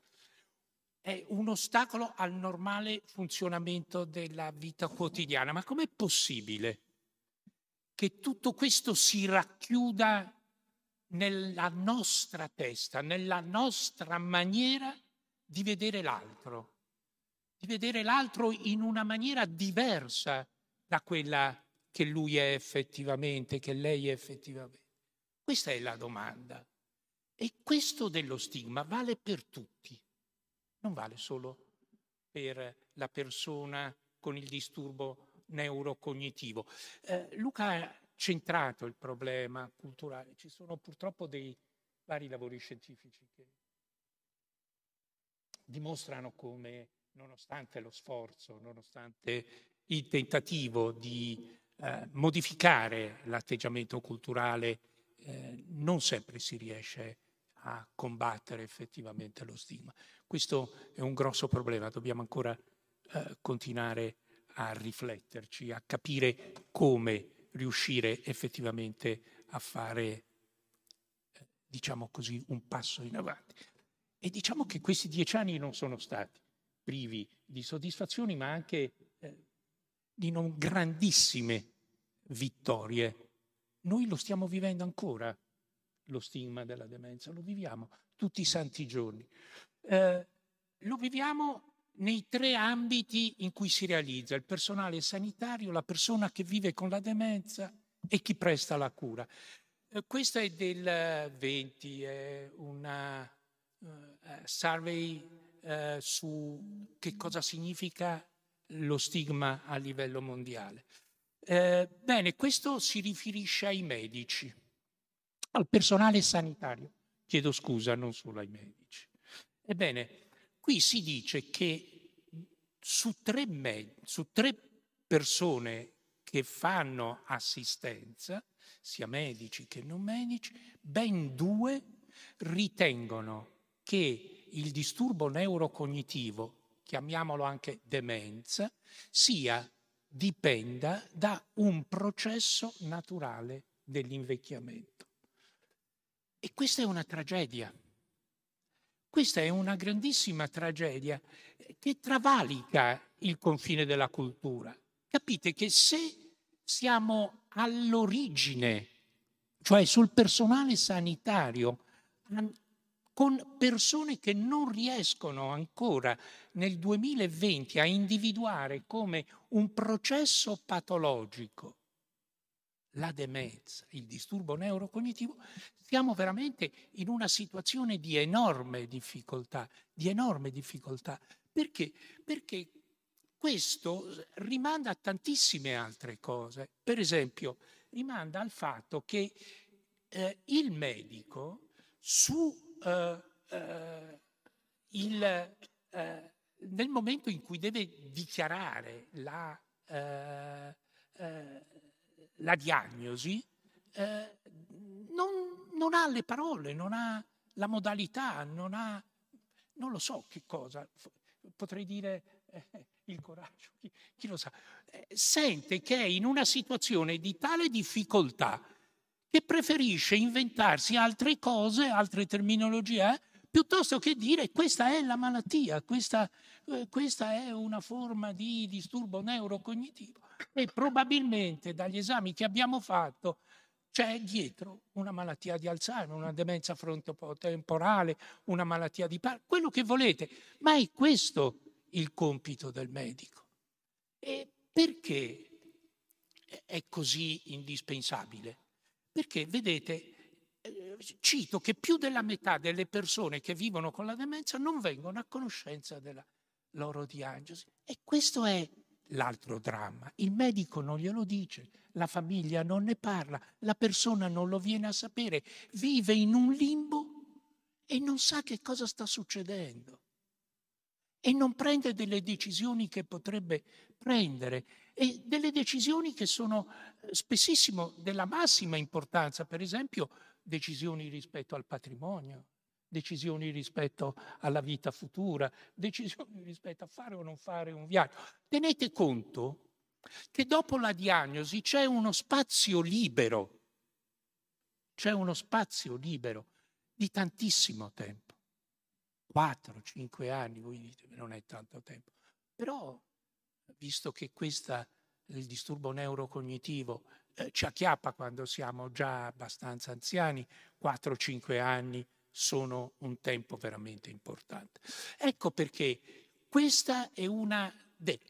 Speaker 6: è un ostacolo al normale funzionamento della vita quotidiana. Ma com'è possibile che tutto questo si racchiuda nella nostra testa, nella nostra maniera di vedere l'altro, di vedere l'altro in una maniera diversa da quella che lui è effettivamente, che lei è effettivamente. Questa è la domanda. E questo dello stigma vale per tutti, non vale solo per la persona con il disturbo neurocognitivo. Eh, Luca ha centrato il problema culturale, ci sono purtroppo dei vari lavori scientifici che dimostrano come, nonostante lo sforzo, nonostante il tentativo di eh, modificare l'atteggiamento culturale, eh, non sempre si riesce a combattere effettivamente lo stigma. Questo è un grosso problema, dobbiamo ancora eh, continuare a rifletterci, a capire come riuscire effettivamente a fare, eh, diciamo così, un passo in avanti. E diciamo che questi dieci anni non sono stati privi di soddisfazioni, ma anche eh, di non grandissime vittorie. Noi lo stiamo vivendo ancora, lo stigma della demenza, lo viviamo tutti i santi giorni. Eh, lo viviamo nei tre ambiti in cui si realizza il personale sanitario, la persona che vive con la demenza e chi presta la cura. Eh, questa è del 20, è una uh, survey uh, su che cosa significa lo stigma a livello mondiale. Eh, bene, questo si riferisce ai medici, al personale sanitario. Chiedo scusa, non solo ai medici. Ebbene, qui si dice che su tre, med- su tre persone che fanno assistenza, sia medici che non medici, ben due ritengono che il disturbo neurocognitivo, chiamiamolo anche demenza, sia dipenda da un processo naturale dell'invecchiamento. E questa è una tragedia. Questa è una grandissima tragedia che travalica il confine della cultura. Capite che se siamo all'origine, cioè sul personale sanitario, con persone che non riescono ancora nel 2020 a individuare come un processo patologico la demenza, il disturbo neurocognitivo, siamo veramente in una situazione di enorme difficoltà, di enorme difficoltà. Perché? Perché questo rimanda a tantissime altre cose. Per esempio, rimanda al fatto che eh, il medico su eh, eh, il, eh, nel momento in cui deve dichiarare la, eh, eh, la diagnosi, non, non, ha le parole, non ha la modalità, non ha, non lo so che cosa, potrei dire il coraggio, chi, chi lo sa, sente che è in una situazione di tale difficoltà che preferisce inventarsi altre cose, altre terminologie, eh, piuttosto che dire questa è la malattia, questa, eh, questa è una forma di disturbo neurocognitivo e probabilmente dagli esami che abbiamo fatto c'è dietro una malattia di Alzheimer, una demenza frontotemporale, una malattia di Parkinson, quello che volete, ma è questo il compito del medico. E perché è così indispensabile? Perché, vedete, eh, cito che più della metà delle persone che vivono con la demenza non vengono a conoscenza della loro diagnosi. E questo è l'altro dramma. Il medico non glielo dice, la famiglia non ne parla, la persona non lo viene a sapere, vive in un limbo e non sa che cosa sta succedendo e non prende delle decisioni che potrebbe prendere e delle decisioni che sono eh, spessissimo della massima importanza, per esempio decisioni rispetto al patrimonio, decisioni rispetto alla vita futura, decisioni (laughs) rispetto a fare o non fare un viaggio. Tenete conto che dopo la diagnosi c'è uno spazio libero, c'è uno spazio libero di tantissimo tempo. 4, 5 anni, voi dite non è tanto tempo, però visto che questa, il disturbo neurocognitivo eh, ci acchiappa quando siamo già abbastanza anziani, 4-5 anni sono un tempo veramente importante. Ecco perché questa è una de,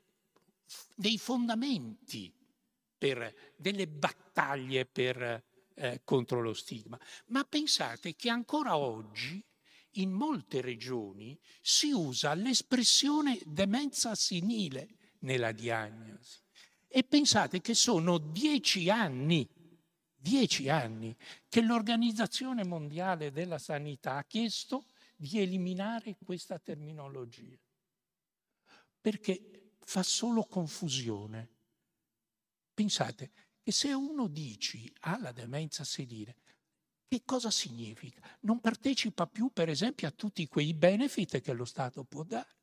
Speaker 6: dei fondamenti per delle battaglie per, eh, contro lo stigma. Ma pensate che ancora oggi in molte regioni si usa l'espressione demenza senile nella diagnosi. E pensate che sono dieci anni, dieci anni che l'Organizzazione Mondiale della Sanità ha chiesto di eliminare questa terminologia, perché fa solo confusione. Pensate che se uno dice ha la demenza senile, che cosa significa? Non partecipa più, per esempio, a tutti quei benefit che lo Stato può dare.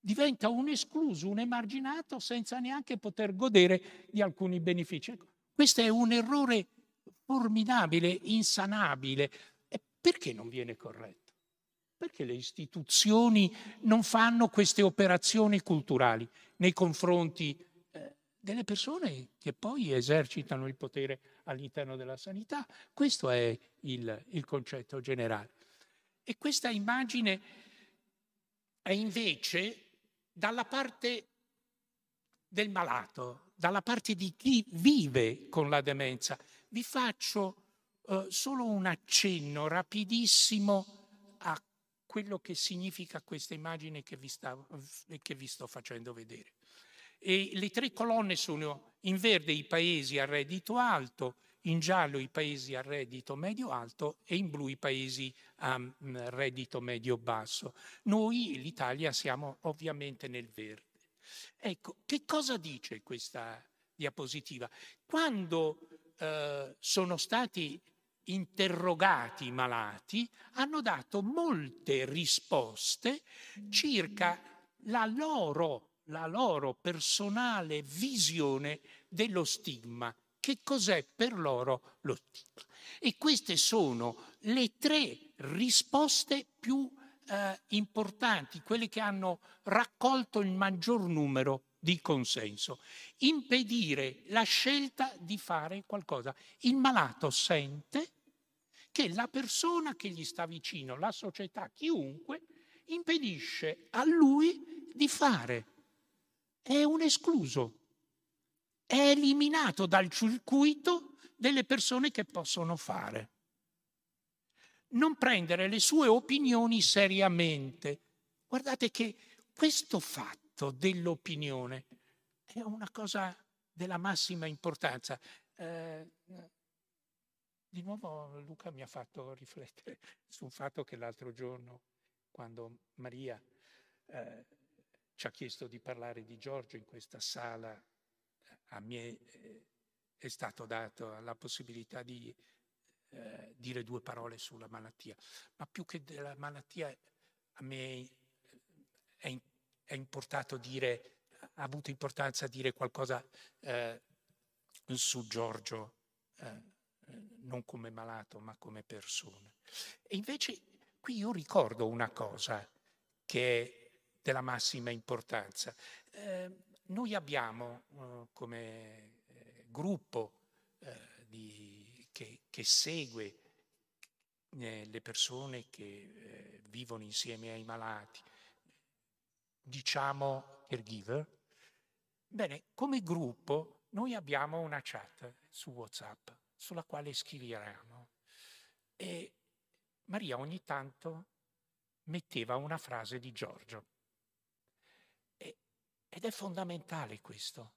Speaker 6: Diventa un escluso, un emarginato senza neanche poter godere di alcuni benefici. Ecco, questo è un errore formidabile, insanabile. E perché non viene corretto? Perché le istituzioni non fanno queste operazioni culturali nei confronti eh, delle persone che poi esercitano il potere all'interno della sanità. Questo è il, il concetto generale. E questa immagine è invece dalla parte del malato, dalla parte di chi vive con la demenza. Vi faccio uh, solo un accenno rapidissimo a quello che significa questa immagine che vi, sta, che vi sto facendo vedere. E le tre colonne sono in verde i paesi a reddito alto, in giallo i paesi a reddito medio-alto e in blu i paesi a mm, reddito medio-basso. Noi, l'Italia, siamo ovviamente nel verde. Ecco, che cosa dice questa diapositiva? Quando eh, sono stati interrogati i malati, hanno dato molte risposte circa la loro la loro personale visione dello stigma. Che cos'è per loro lo stigma? E queste sono le tre risposte più eh, importanti, quelle che hanno raccolto il maggior numero di consenso. Impedire la scelta di fare qualcosa. Il malato sente che la persona che gli sta vicino, la società, chiunque, impedisce a lui di fare è un escluso. è eliminato dal circuito delle persone che possono fare. Non prendere le sue opinioni seriamente. Guardate che questo fatto dell'opinione è una cosa della massima importanza. Eh, di nuovo Luca mi ha fatto riflettere (laughs) sul fatto che l'altro giorno, quando Maria eh, ci ha chiesto di parlare di Giorgio in questa sala, a me eh, è stato dato la possibilità di eh, dire due parole sulla malattia, ma più che della malattia a me è, è importato dire, ha avuto importanza dire qualcosa eh, su Giorgio eh, non come malato ma come persona. E invece qui io ricordo una cosa che della massima importanza. Eh, noi abbiamo eh, come eh, gruppo eh, di, che, che, segue eh, le persone che eh, vivono insieme ai malati, diciamo caregiver, bene, come gruppo noi abbiamo una chat su WhatsApp sulla quale scriviamo. E Maria ogni tanto metteva una frase di Giorgio. Ed è fondamentale questo,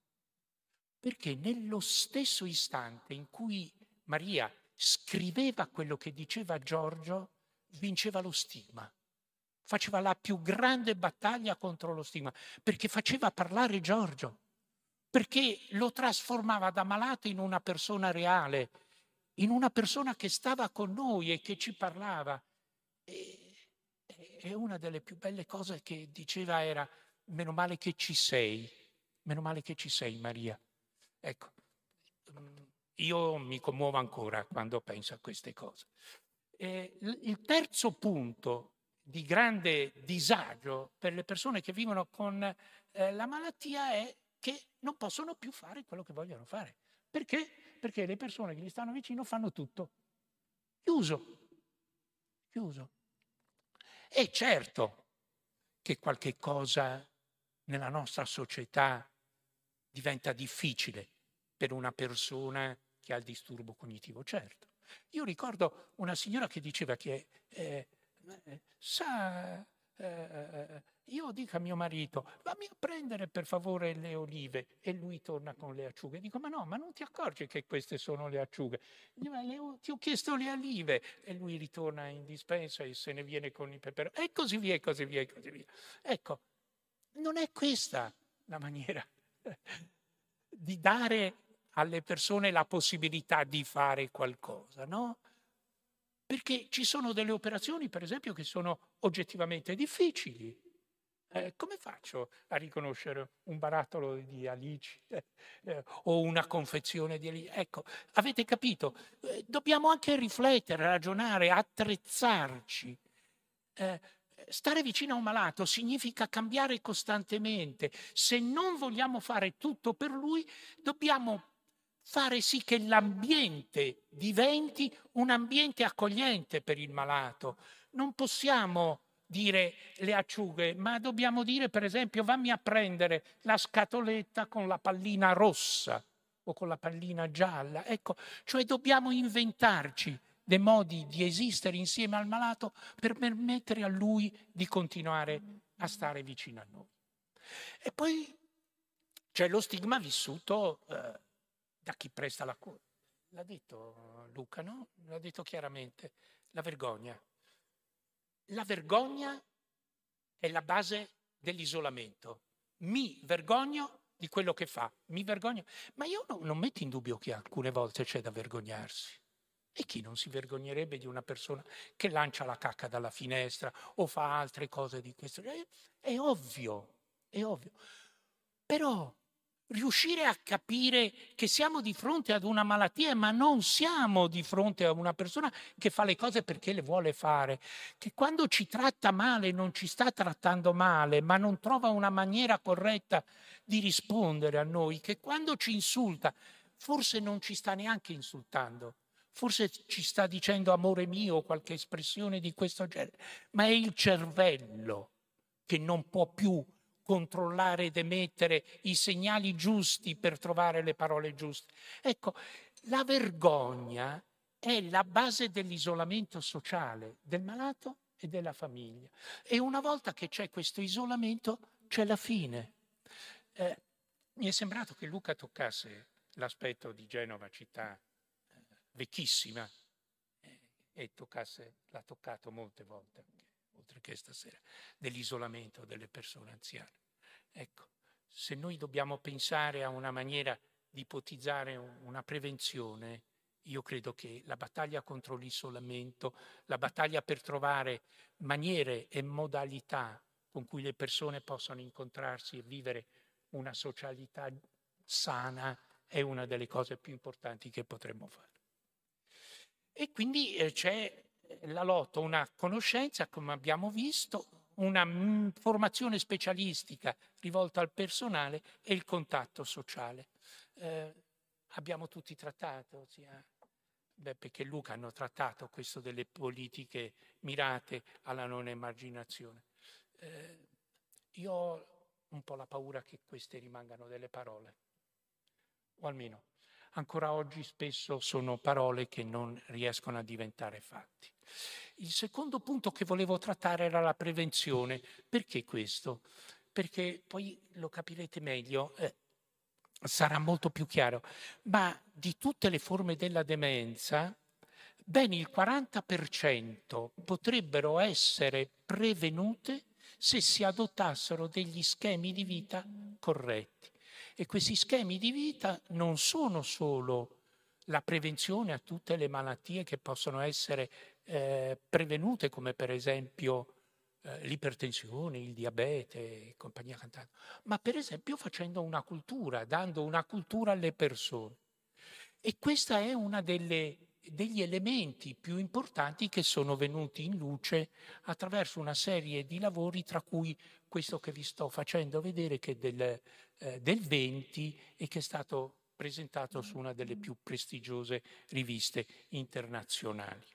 Speaker 6: perché nello stesso istante in cui Maria scriveva quello che diceva Giorgio, vinceva lo stigma. Faceva la più grande battaglia contro lo stigma, perché faceva parlare Giorgio perché lo trasformava da malato in una persona reale, in una persona che stava con noi e che ci parlava. E, e una delle più belle cose che diceva era, meno male che ci sei, meno male che ci sei Maria. Ecco, mm, io mi commuovo ancora quando penso a queste cose. E il terzo punto di grande disagio per le persone che vivono con eh, la malattia è che non possono più fare quello che vogliono fare. Perché? Perché le persone che gli stanno vicino fanno tutto. Chiuso. Chiuso. E certo che qualche cosa nella nostra società diventa difficile per una persona che ha il disturbo cognitivo, certo. Io ricordo una signora che diceva che eh, eh sa, eh, eh io dico a mio marito, vammi a prendere per favore le olive e lui torna con le acciughe. Dico, ma no, ma non ti accorgi che queste sono le acciughe? Dico, ti ho chiesto le olive e lui ritorna in dispensa e se ne viene con i peperoni e così via, e così via, e così via. Ecco, non è questa la maniera (laughs) di dare alle persone la possibilità di fare qualcosa, no? Perché ci sono delle operazioni, per esempio, che sono oggettivamente difficili eh, come faccio a riconoscere un barattolo di alici eh, (laughs) eh, o una confezione di alici? Ecco, avete capito? Eh, dobbiamo anche riflettere, ragionare, attrezzarci. Stare vicino a un malato significa cambiare costantemente. Se non vogliamo fare tutto per lui, dobbiamo fare sì che l'ambiente diventi un ambiente accogliente per il malato. Non possiamo dire le acciughe, ma dobbiamo dire per esempio vammi a prendere la scatoletta con la pallina rossa o con la pallina gialla. Ecco, cioè dobbiamo inventarci dei modi di esistere insieme al malato per permettere a lui di continuare a stare vicino a noi. E poi c'è lo stigma vissuto eh, da chi presta la cura. L'ha detto Luca, no? L'ha detto chiaramente, la vergogna. La vergogna è la base dell'isolamento. Mi vergogno di quello che fa, mi vergogno. Ma io no, non metto in dubbio che alcune volte c'è da vergognarsi. E chi non si vergognerebbe di una persona che lancia la cacca dalla finestra o fa altre cose di questo genere? È, ovvio, è ovvio. Però riuscire a capire che siamo di fronte ad una malattia, ma non siamo di fronte a una persona che fa le cose perché le vuole fare, che quando ci tratta male non ci sta trattando male, ma non trova una maniera corretta di rispondere a noi, che quando ci insulta forse non ci sta neanche insultando. Forse ci sta dicendo amore mio qualche espressione di questo genere, ma è il cervello che non può più controllare ed emettere i segnali giusti per trovare le parole giuste. Ecco, la vergogna è la base dell'isolamento sociale del malato e della famiglia. E una volta che c'è questo isolamento, c'è la fine. Eh, mi è sembrato che Luca toccasse l'aspetto di Genova, città vecchissima, eh, e toccasse, l'ha toccato molte volte, oltre che stasera, dell'isolamento delle persone anziane. Ecco, se noi dobbiamo pensare a una maniera di ipotizzare una prevenzione, io credo che la battaglia contro l'isolamento, la battaglia per trovare maniere e modalità con cui le persone possano incontrarsi e vivere una socialità sana è una delle cose più importanti che potremmo fare. E quindi eh, c'è la lotta, una conoscenza, come abbiamo visto, una mm, formazione specialistica rivolta al personale e il contatto sociale. Eh, abbiamo tutti trattato, sia Beppe che Luca hanno trattato questo delle politiche mirate alla non emarginazione. Eh, io ho un po' la paura che queste rimangano delle parole, o almeno ancora oggi spesso sono parole che non riescono a diventare fatti. Il secondo punto che volevo trattare era la prevenzione. Perché questo? Perché poi lo capirete meglio, eh, sarà molto più chiaro, ma di tutte le forme della demenza, ben il 40% potrebbero essere prevenute se si adottassero degli schemi di vita corretti. E questi schemi di vita non sono solo la prevenzione a tutte le malattie che possono essere eh, prevenute, come per esempio eh, l'ipertensione, il diabete e compagnia cantando, ma per esempio facendo una cultura, dando una cultura alle persone. E questa è delle degli elementi più importanti che sono venuti in luce attraverso una serie di lavori, tra cui questo che vi sto facendo vedere, che è del, eh, del 20 e che è stato presentato su una delle più prestigiose riviste internazionali.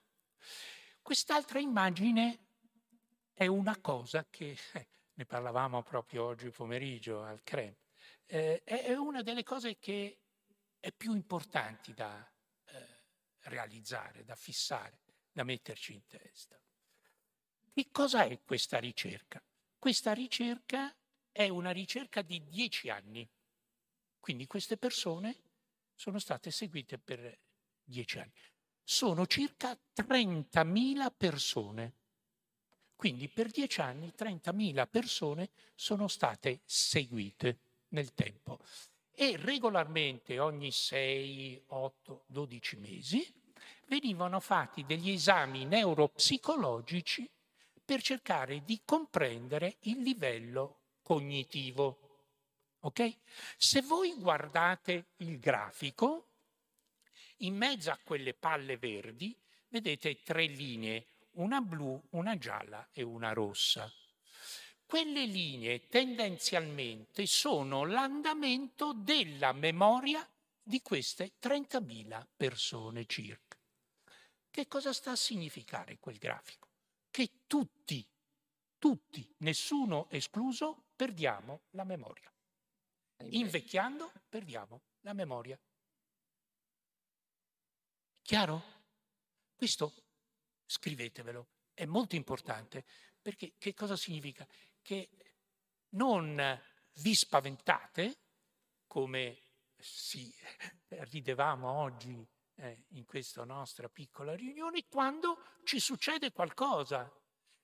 Speaker 6: Quest'altra immagine è una cosa che, eh, ne parlavamo proprio oggi pomeriggio al CREM, eh, è una delle cose che è più importanti da, realizzare, da fissare, da metterci in testa. Che cosa è questa ricerca? Questa ricerca è una ricerca di dieci anni. Quindi queste persone sono state seguite per dieci anni. Sono circa 30.000 persone. Quindi per dieci anni 30.000 persone sono state seguite nel tempo e regolarmente ogni 6, 8, 12 mesi venivano fatti degli esami neuropsicologici per cercare di comprendere il livello cognitivo. Ok? Se voi guardate il grafico, in mezzo a quelle palle verdi vedete tre linee, una blu, una gialla e una rossa. Quelle linee tendenzialmente sono l'andamento della memoria di queste 30.000 persone circa. Che cosa sta a significare quel grafico? Che tutti, tutti, nessuno escluso, perdiamo la memoria. Invecchiando perdiamo la memoria. Chiaro? Questo scrivetevelo, è molto importante perché che cosa significa? che non vi spaventate, come si (laughs) ridevamo oggi eh, in questa nostra piccola riunione, quando ci succede qualcosa.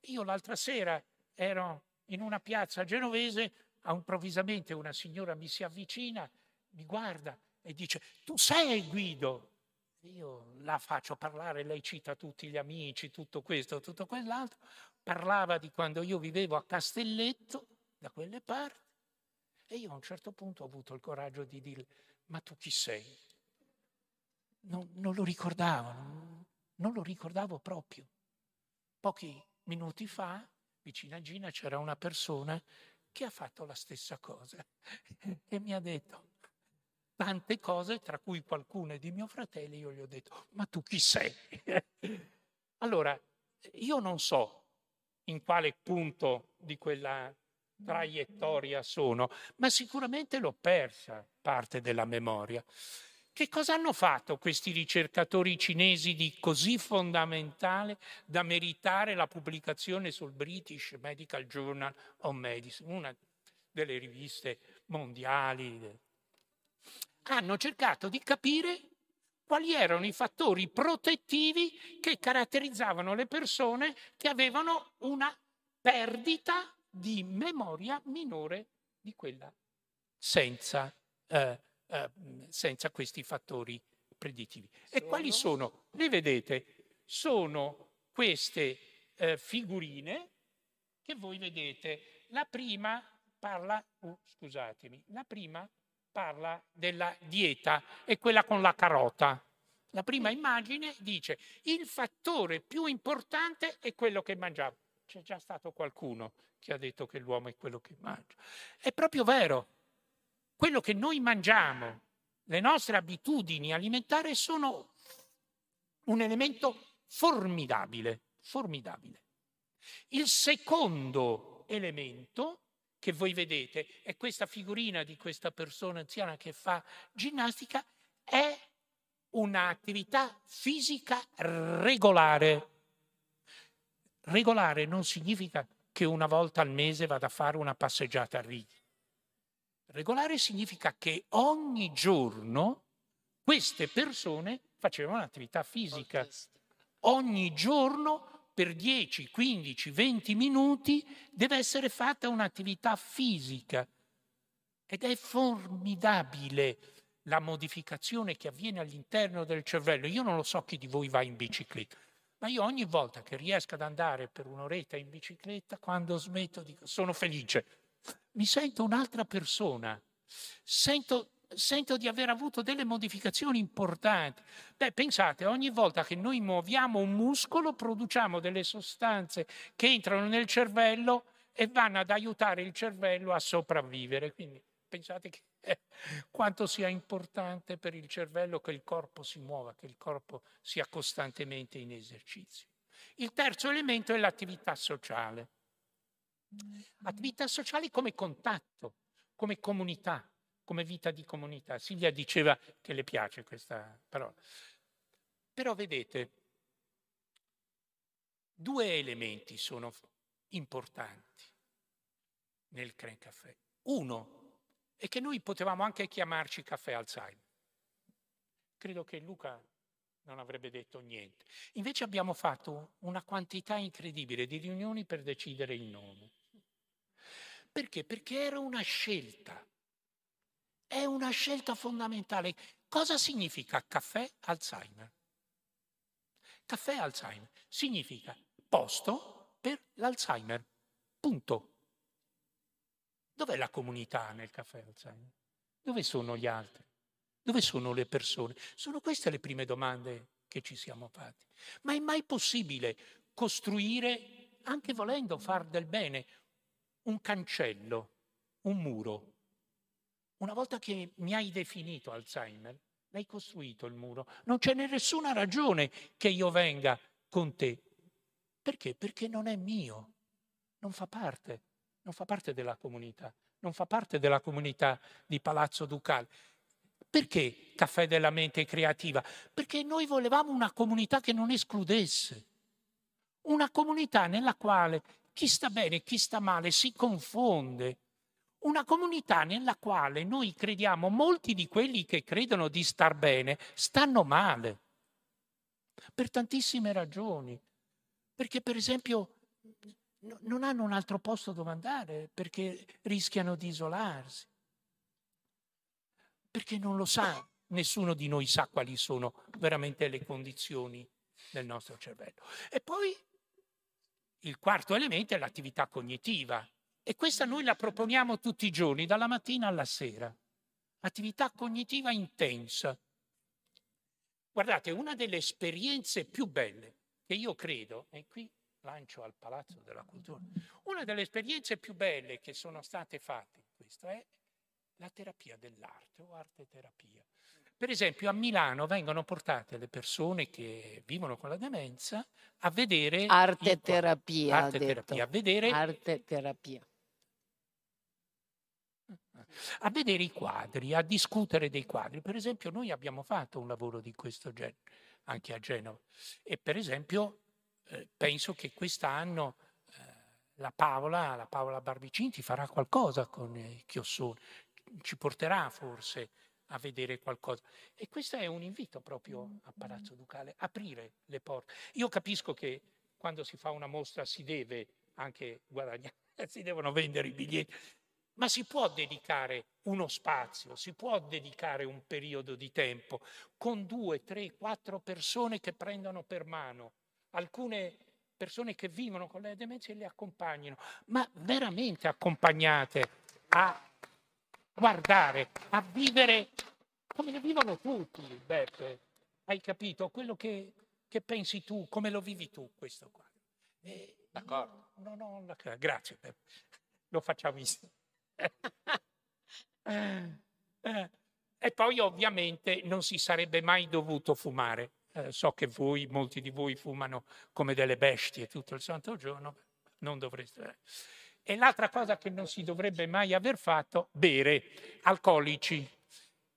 Speaker 6: Io l'altra sera ero in una piazza genovese, improvvisamente una signora mi si avvicina, mi guarda e dice, tu sei Guido. Io la faccio parlare, lei cita tutti gli amici, tutto questo, tutto quell'altro parlava di quando io vivevo a Castelletto, da quelle parti, e io a un certo punto ho avuto il coraggio di dire, ma tu chi sei? Non, non lo ricordavo, non, non lo ricordavo proprio. Pochi minuti fa, vicino a Gina, c'era una persona che ha fatto la stessa cosa (laughs) e mi ha detto tante cose, tra cui qualcuna di mio fratello, io gli ho detto, ma tu chi sei? (laughs) allora, io non so in quale punto di quella traiettoria sono, ma sicuramente l'ho persa parte della memoria. Che cosa hanno fatto questi ricercatori cinesi di così fondamentale da meritare la pubblicazione sul British Medical Journal of Medicine, una delle riviste mondiali? Hanno cercato di capire quali erano i fattori protettivi che caratterizzavano le persone che avevano una perdita di memoria minore di quella senza eh, eh, senza questi fattori predittivi. Sono? E quali sono? Le vedete? Sono queste eh, figurine che voi vedete. La prima parla, uh, scusatemi, la prima parla della dieta, è quella con la carota. La prima immagine dice il fattore più importante è quello che mangiamo. C'è già stato qualcuno che ha detto che l'uomo è quello che mangia. È proprio vero quello che noi mangiamo, le nostre abitudini alimentari sono un elemento formidabile, formidabile. Il secondo elemento che voi vedete è questa figurina di questa persona anziana che fa ginnastica, è un'attività fisica regolare. Regolare non significa che una volta al mese vada a fare una passeggiata a righe. Regolare significa che ogni giorno queste persone facevano attività fisica. Ogni giorno per 10, 15, 20 minuti deve essere fatta un'attività fisica. Ed è formidabile la modificazione che avviene all'interno del cervello. Io non lo so chi di voi va in bicicletta, ma io ogni volta che riesco ad andare per un'oretta in bicicletta, quando smetto, dico, sono felice mi sento un'altra persona, sento, sento di aver avuto delle modificazioni importanti. Beh, pensate, ogni volta che noi muoviamo un muscolo produciamo delle sostanze che entrano nel cervello e vanno ad aiutare il cervello a sopravvivere. Quindi pensate che, (laughs) eh, quanto sia importante per il cervello che il corpo si muova, che il corpo sia costantemente in esercizio. Il terzo elemento è l'attività sociale. Attività sociali come contatto, come comunità, come vita di comunità. Silvia diceva che le piace questa parola. Però vedete, due elementi sono importanti nel Cren Caffè. Uno è che noi potevamo anche chiamarci Caffè Alzheimer. Credo che Luca non avrebbe detto niente. Invece abbiamo fatto una quantità incredibile di riunioni per decidere il nome. Perché? Perché era una scelta. È una scelta fondamentale. Cosa significa caffè Alzheimer? Caffè Alzheimer significa posto per l'Alzheimer. Punto. Dov'è la comunità nel caffè Alzheimer? Dove sono gli altri? Dove sono le persone? Sono queste le prime domande che ci siamo fatti. Ma è mai possibile costruire, anche volendo far del bene, un cancello, un muro. Una volta che mi hai definito Alzheimer, l'hai costruito il muro. Non c'è nessuna ragione che io venga con te. Perché? Perché non è mio, non fa parte, non fa parte della comunità, non fa parte della comunità di Palazzo Ducale. Perché Caffè della Mente Creativa? Perché noi volevamo una comunità che non escludesse, una comunità nella quale chi sta bene e chi sta male si confonde. Una comunità nella quale noi crediamo molti di quelli che credono di star bene stanno male. Per tantissime ragioni. Perché per esempio non hanno un altro posto dove andare, perché rischiano di isolarsi. Perché non lo sa, nessuno di noi sa quali sono veramente le condizioni del nostro cervello. E poi il quarto elemento è l'attività cognitiva e questa noi la proponiamo tutti i giorni, dalla mattina alla sera. Attività cognitiva intensa. Guardate, una delle esperienze più belle che io credo, e qui lancio al Palazzo della Cultura, una delle esperienze più belle che sono state fatte questo è la terapia dell'arte o arte terapia. Per esempio a Milano vengono portate le persone che vivono con la demenza a vedere...
Speaker 3: Arte terapia,
Speaker 6: arte terapia, a vedere...
Speaker 3: Arte terapia.
Speaker 6: a vedere i quadri, a discutere dei quadri. Per esempio noi abbiamo fatto un lavoro di questo genere anche a Genova e per esempio eh, penso che quest'anno eh, la Paola, la Paola Barbicinti farà qualcosa con i chiossoni, ci porterà forse a vedere qualcosa. E questo è un invito proprio a Palazzo Ducale, aprire le porte. Io capisco che quando si fa una mostra si deve anche guadagnare, (laughs) si devono vendere i biglietti, ma si può dedicare uno spazio, si può dedicare un periodo di tempo con due, tre, quattro persone che prendono per mano, alcune persone che vivono con le demenze e le accompagnano, ma veramente accompagnate a guardare, a vivere come le vivono tutti, Beppe. Hai capito? Quello che, che pensi tu, come lo vivi tu questo qua.
Speaker 5: E D'accordo.
Speaker 6: No, no, no, grazie Beppe. (laughs) Lo facciamo insieme. (laughs) e poi ovviamente non si sarebbe mai dovuto fumare. Eh, so che voi, molti di voi fumano come delle bestie tutto il santo giorno, non dovreste. E l'altra cosa che non si dovrebbe mai aver fatto, bere alcolici.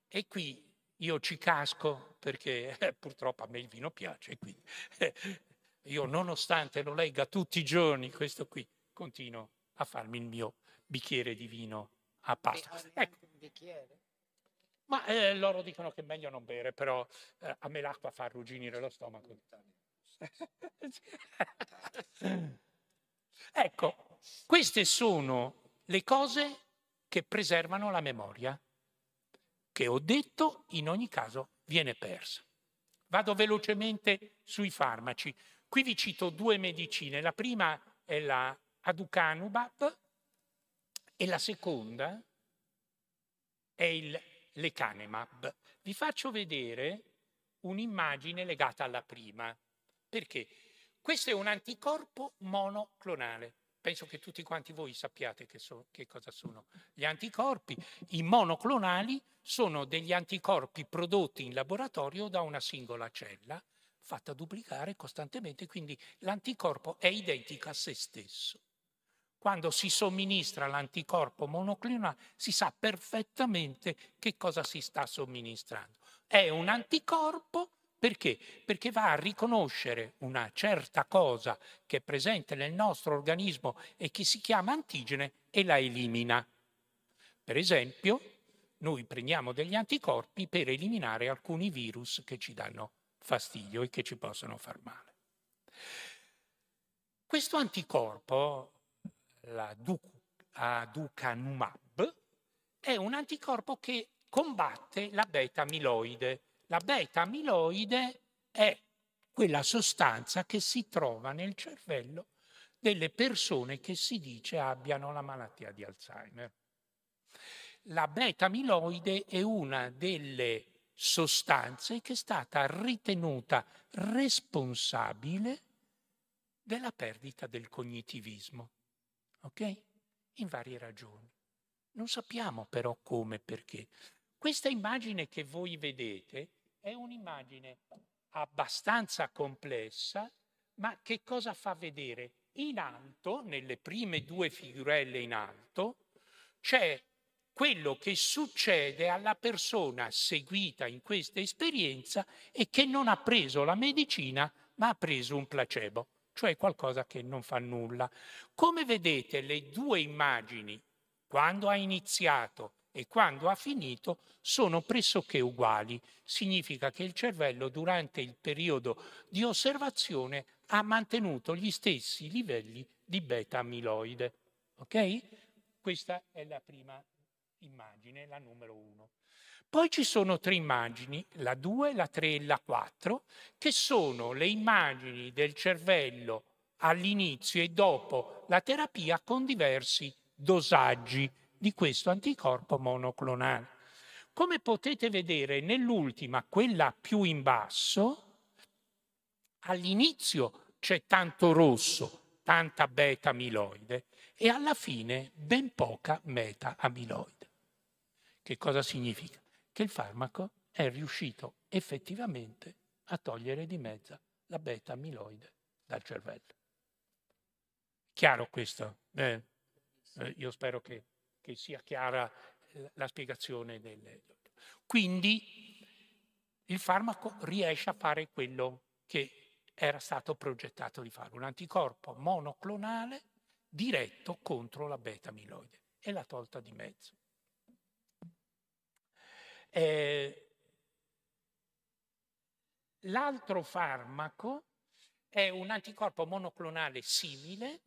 Speaker 6: E qui io ci casco perché eh, purtroppo a me il vino piace, quindi eh, io nonostante lo legga tutti i giorni, questo qui, continuo a farmi il mio bicchiere di vino a pasto. Ecco. Ma eh, loro dicono che è meglio non bere, però eh, a me l'acqua fa arrugginire lo stomaco. (laughs) ecco, queste sono le cose che preservano la memoria, che ho detto in ogni caso viene persa. Vado velocemente sui farmaci. Qui vi cito due medicine. La prima è la aducanumab e la seconda è il lecanemab. Vi faccio vedere un'immagine legata alla prima. Perché? Questo è un anticorpo monoclonale. Penso che tutti quanti voi sappiate che, so, che, cosa sono gli anticorpi. I monoclonali sono degli anticorpi prodotti in laboratorio da una singola cella, fatta duplicare costantemente, quindi l'anticorpo è identico a se stesso. Quando si somministra l'anticorpo monoclonale si sa perfettamente che cosa si sta somministrando. È un anticorpo perché? Perché va a riconoscere una certa cosa che è presente nel nostro organismo e che si chiama antigene e la elimina. Per esempio, noi prendiamo degli anticorpi per eliminare alcuni virus che ci danno fastidio e che ci possono far male. Questo anticorpo, la aducanumab, è un anticorpo che combatte la beta-amiloide la beta-amiloide è quella sostanza che si trova nel cervello delle persone che si dice abbiano la malattia di Alzheimer. La beta-amiloide è una delle sostanze che è stata ritenuta responsabile della perdita del cognitivismo. Ok? In varie ragioni. Non sappiamo però come e perché. Questa immagine che voi vedete è un'immagine abbastanza complessa, ma che cosa fa vedere? In alto, nelle prime due figurelle in alto, c'è quello che succede alla persona seguita in questa esperienza e che non ha preso la medicina, ma ha preso un placebo, cioè qualcosa che non fa nulla. Come vedete, le due immagini, quando ha iniziato e quando ha finito sono pressoché uguali. Significa che il cervello durante il periodo di osservazione ha mantenuto gli stessi livelli di beta-amiloide. Ok? Questa è la prima immagine, la numero uno. Poi ci sono tre immagini, la 2, la 3 e la 4, che sono le immagini del cervello all'inizio e dopo la terapia con diversi dosaggi di questo anticorpo monoclonale. Come potete vedere nell'ultima, quella più in basso, all'inizio c'è tanto rosso, tanta beta-amiloide e alla fine ben poca meta-amiloide. Che cosa significa? Che il farmaco è riuscito effettivamente a togliere di mezzo la beta-amiloide dal cervello. Chiaro questo? Eh, eh, io spero che che sia chiara la spiegazione del... Quindi il farmaco riesce a fare quello che era stato progettato di fare, un anticorpo monoclonale diretto contro la beta-amiloide e l'ha tolta di mezzo. Eh, l'altro farmaco è un anticorpo monoclonale simile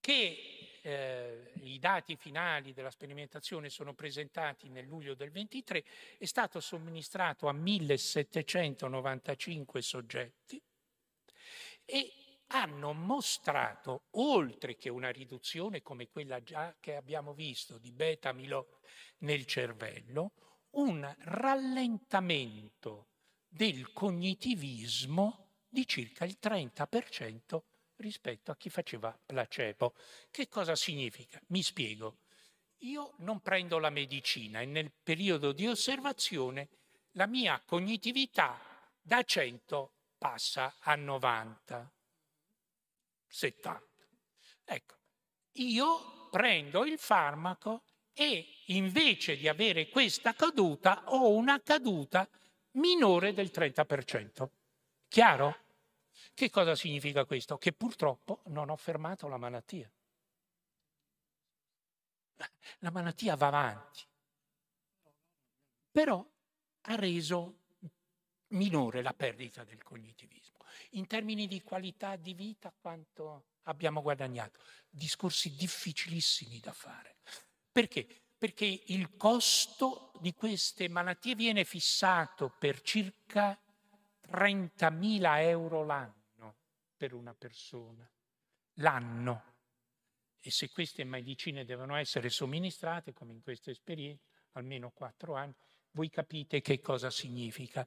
Speaker 6: che eh, i dati finali della sperimentazione sono presentati nel luglio del 23, è stato somministrato a 1795 soggetti e hanno mostrato, oltre che una riduzione come quella già che abbiamo visto di beta-amiloide nel cervello, un rallentamento del cognitivismo di circa il 30% rispetto a chi faceva placebo. Che cosa significa? Mi spiego. Io non prendo la medicina e nel periodo di osservazione la mia cognitività da 100 passa a 90, 70. Ecco, io prendo il farmaco e invece di avere questa caduta ho una caduta minore del 30%. Chiaro? Che cosa significa questo? Che purtroppo non ho fermato la malattia. La malattia va avanti, però ha reso minore la perdita del cognitivismo. In termini di qualità di vita, quanto abbiamo guadagnato? Discorsi difficilissimi da fare. Perché? Perché il costo di queste malattie viene fissato per circa 30.000 euro l'anno per una persona, l'anno. E se queste medicine devono essere somministrate, come in questa esperienza, almeno quattro anni, voi capite che cosa significa.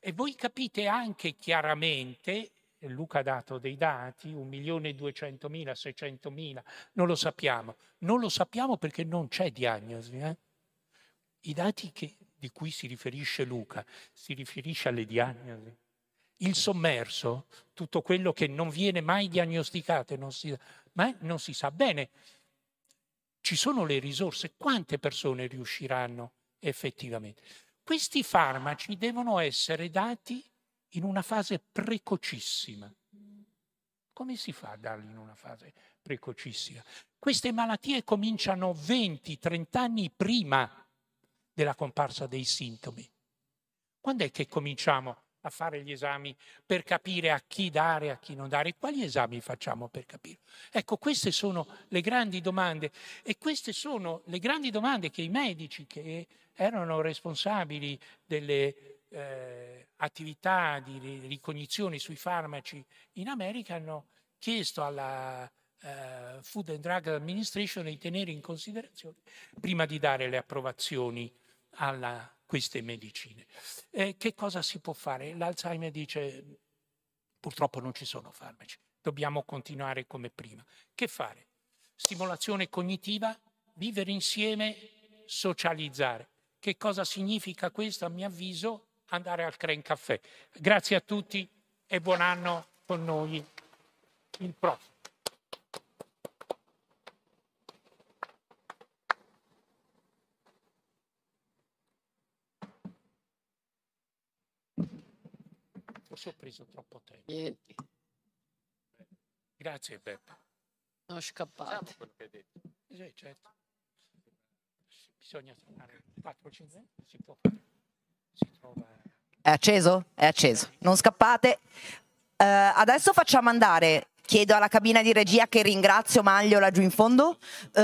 Speaker 6: E voi capite anche chiaramente, Luca ha dato dei dati, 1.200.000, 600.000, non lo sappiamo. Non lo sappiamo perché non c'è diagnosi. Eh? I dati che, di cui si riferisce Luca si riferisce alle diagnosi il sommerso, tutto quello che non viene mai diagnosticato, non si, ma non si sa bene. Ci sono le risorse, quante persone riusciranno effettivamente? Questi farmaci devono essere dati in una fase precocissima. Come si fa a darli in una fase precocissima? Queste malattie cominciano 20-30 anni prima della comparsa dei sintomi. Quando è che cominciamo a fare gli esami per capire a chi dare e a chi non dare. Quali esami facciamo per capire? Ecco, queste sono le grandi domande e queste sono le grandi domande che i medici che erano responsabili delle eh, attività di ricognizione sui farmaci in America hanno chiesto alla eh, Food and Drug Administration di tenere in considerazione prima di dare le approvazioni alla queste medicine. Eh, che cosa si può fare? L'Alzheimer dice purtroppo non ci sono farmaci, dobbiamo continuare come prima. Che fare? Stimolazione cognitiva, vivere insieme, socializzare. Che cosa significa questo? A mio avviso andare al Cren Caffè. Grazie a tutti e buon anno con noi il prossimo. Forse ho preso troppo tempo.
Speaker 3: Vieni.
Speaker 6: Grazie Beppa.
Speaker 3: Non scappate.
Speaker 6: Sì, certo. Bisogna tornare 4-5 si può fare. Si trova...
Speaker 1: È acceso? È acceso. Non scappate. Uh, adesso facciamo andare chiedo alla cabina di regia che ringrazio Maglio laggiù in fondo, uh,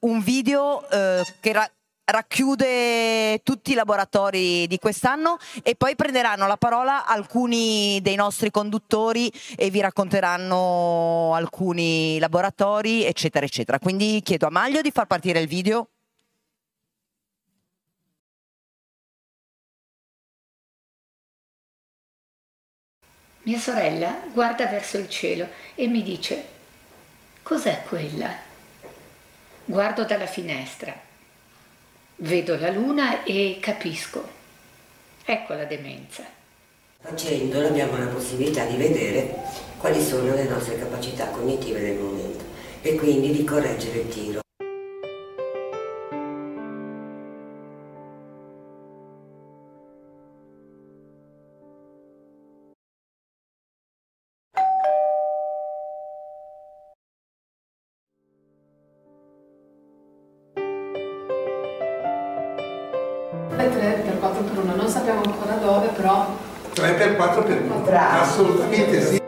Speaker 1: un video uh, che ra- racchiude tutti i laboratori di quest'anno e poi prenderanno la parola alcuni dei nostri conduttori e vi racconteranno alcuni laboratori, eccetera, eccetera. Quindi chiedo a Maglio di far partire il video.
Speaker 7: Mia sorella guarda verso il cielo e mi dice, cos'è quella? Guardo dalla finestra Vedo la luna e capisco. Ecco la demenza.
Speaker 8: Facendolo abbiamo la possibilità di vedere quali sono le nostre capacità cognitive del momento e quindi di correggere il tiro.
Speaker 9: Non sappiamo ancora dove, però
Speaker 10: 3 per 4 per 1. Assolutamente sì.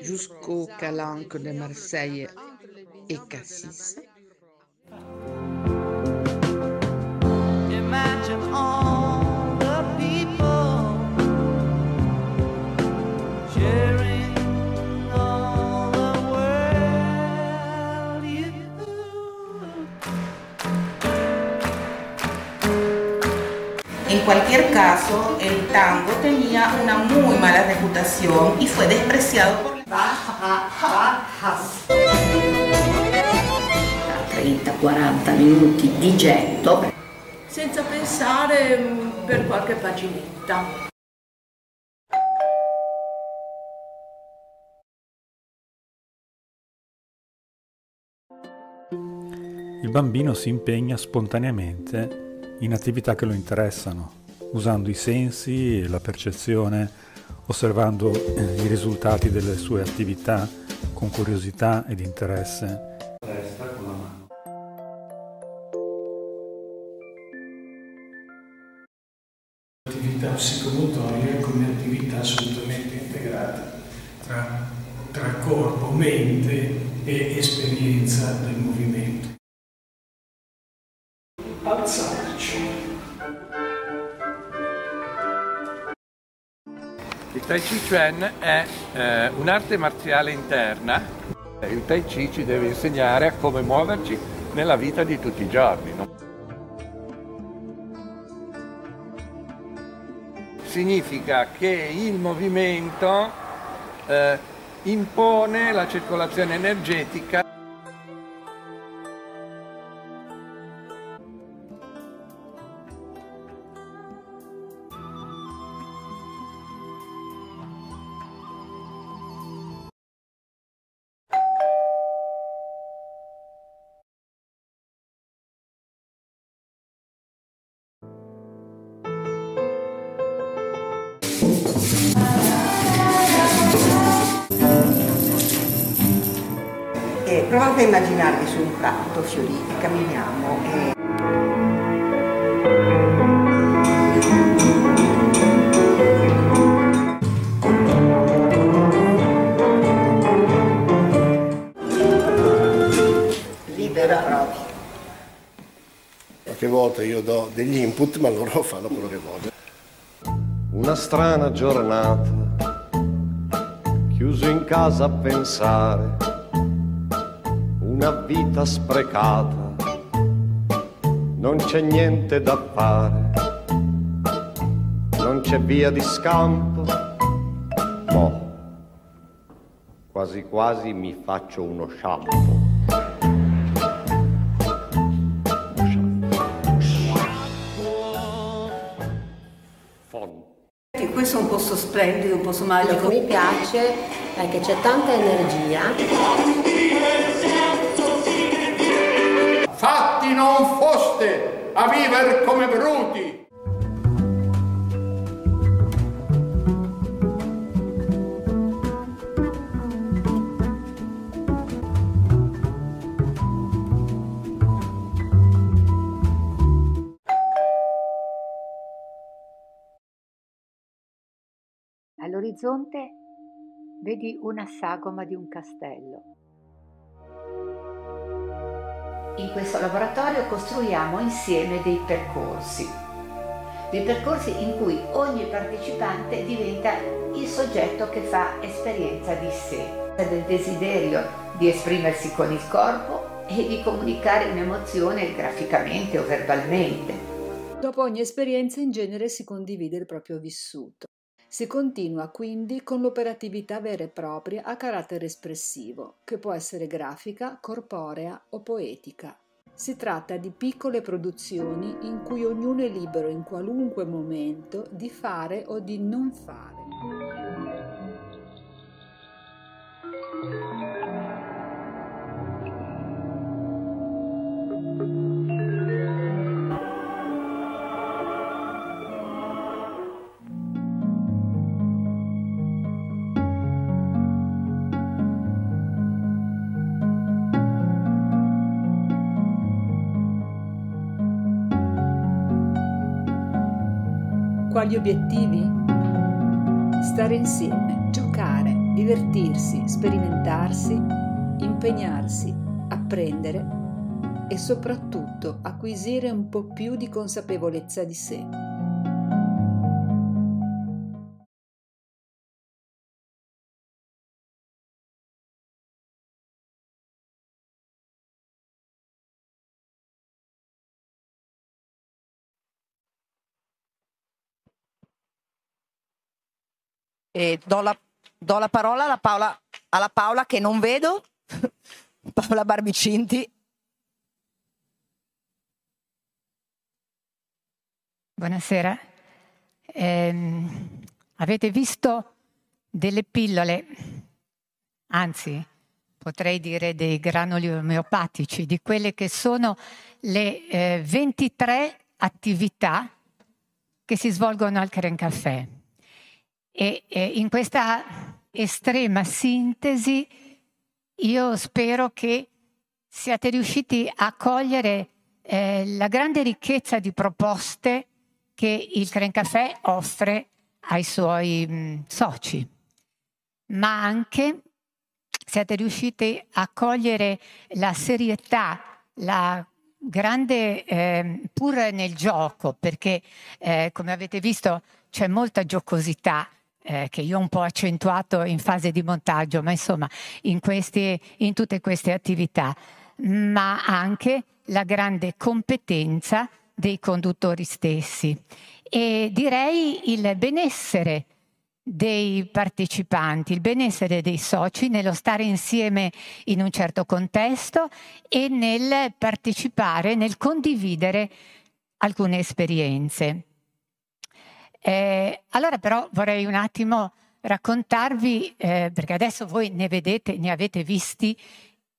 Speaker 11: Jusqu'aux calanques de Marseille et Cassis.
Speaker 12: Cualquier caso, el tango tenía una muy mala reputación y fue despreciado por
Speaker 13: 30-40 minuti di getto.
Speaker 9: senza pensare mm, per qualche paginetta.
Speaker 14: Il bambino si impegna spontaneamente in attività che lo interessano, usando i sensi e la percezione, osservando eh, i risultati delle sue attività con curiosità ed interesse.
Speaker 15: Chuan è eh, un'arte marziale interna. Il Tai Chi ci deve insegnare a come muoverci nella vita di tutti i giorni. no? Significa che il movimento eh, impone la circolazione energetica
Speaker 16: provate a immaginarvi su un prato fiorito, camminiamo e.
Speaker 17: Qualche volta io do degli input, ma loro (laughs) fanno quello che vogliono.
Speaker 18: Una strana giornata, chiuso in casa a pensare, una vita sprecata, non c'è niente da fare, non c'è via di scampo, mo, quasi quasi mi faccio uno shampoo.
Speaker 7: Che questo è un posto splendido, un posto magico.
Speaker 13: mi piace è che c'è tanta energia.
Speaker 10: Fatti non foste a viver come bruti.
Speaker 7: All'orizzonte vedi una sagoma di un castello. In questo laboratorio costruiamo insieme dei percorsi. dei percorsi in cui ogni partecipante diventa il soggetto che fa esperienza di sé, del desiderio di esprimersi con il corpo e di comunicare un'emozione graficamente o verbalmente.
Speaker 19: Dopo ogni esperienza in genere si condivide il proprio vissuto. Si continua quindi con l'operatività vera e propria a carattere espressivo, che può essere grafica, corporea o poetica. Si tratta di piccole produzioni in cui ognuno è libero in qualunque momento di fare o di non fare. Quali obiettivi? Stare insieme, giocare, divertirsi, sperimentarsi, impegnarsi, apprendere e soprattutto acquisire un po' più di consapevolezza di sé.
Speaker 1: E do la, do la parola alla Paola, alla Paola che non vedo, (laughs) Paola Barbicinti.
Speaker 20: Buonasera. Ehm, avete visto delle pillole, anzi potrei dire dei granuli omeopatici, di quelle che sono le eh, 23 attività che si svolgono al Cren Caffè. E eh, in questa estrema sintesi io spero che siate riusciti a cogliere eh, la grande ricchezza di proposte che il Caffè offre ai suoi mh, soci, ma anche siate riusciti a cogliere la serietà, la grande, eh, pur nel gioco, perché eh, come avete visto c'è molta giocosità eh, che io ho un po' accentuato in fase di montaggio, ma insomma in, questi, in tutte queste attività, ma anche la grande competenza dei conduttori stessi e direi il benessere dei partecipanti, il benessere dei soci nello stare insieme in un certo contesto e nel partecipare, nel condividere alcune esperienze. Eh, allora però vorrei un attimo raccontarvi, eh, perché adesso voi ne vedete, ne avete visti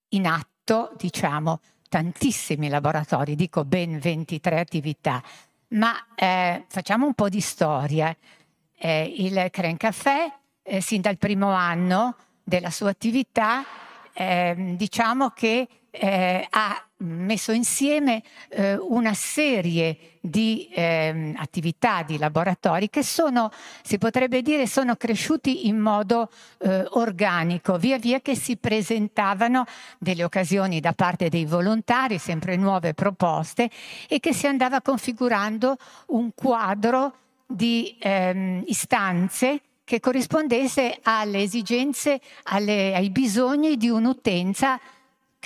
Speaker 20: in atto, diciamo, tantissimi laboratori, dico ben 23 attività, ma eh, facciamo un po' di storia. Eh, il Cren Caffè, eh, sin dal primo anno della sua attività, ehm, diciamo che eh, ha messo insieme eh, una serie di eh, attività, di laboratori che sono, si potrebbe dire, sono cresciuti in modo eh, organico, via via che si presentavano delle occasioni da parte dei volontari, sempre nuove proposte, e che si andava configurando un quadro di ehm, istanze che corrispondesse alle esigenze, alle, ai bisogni di un'utenza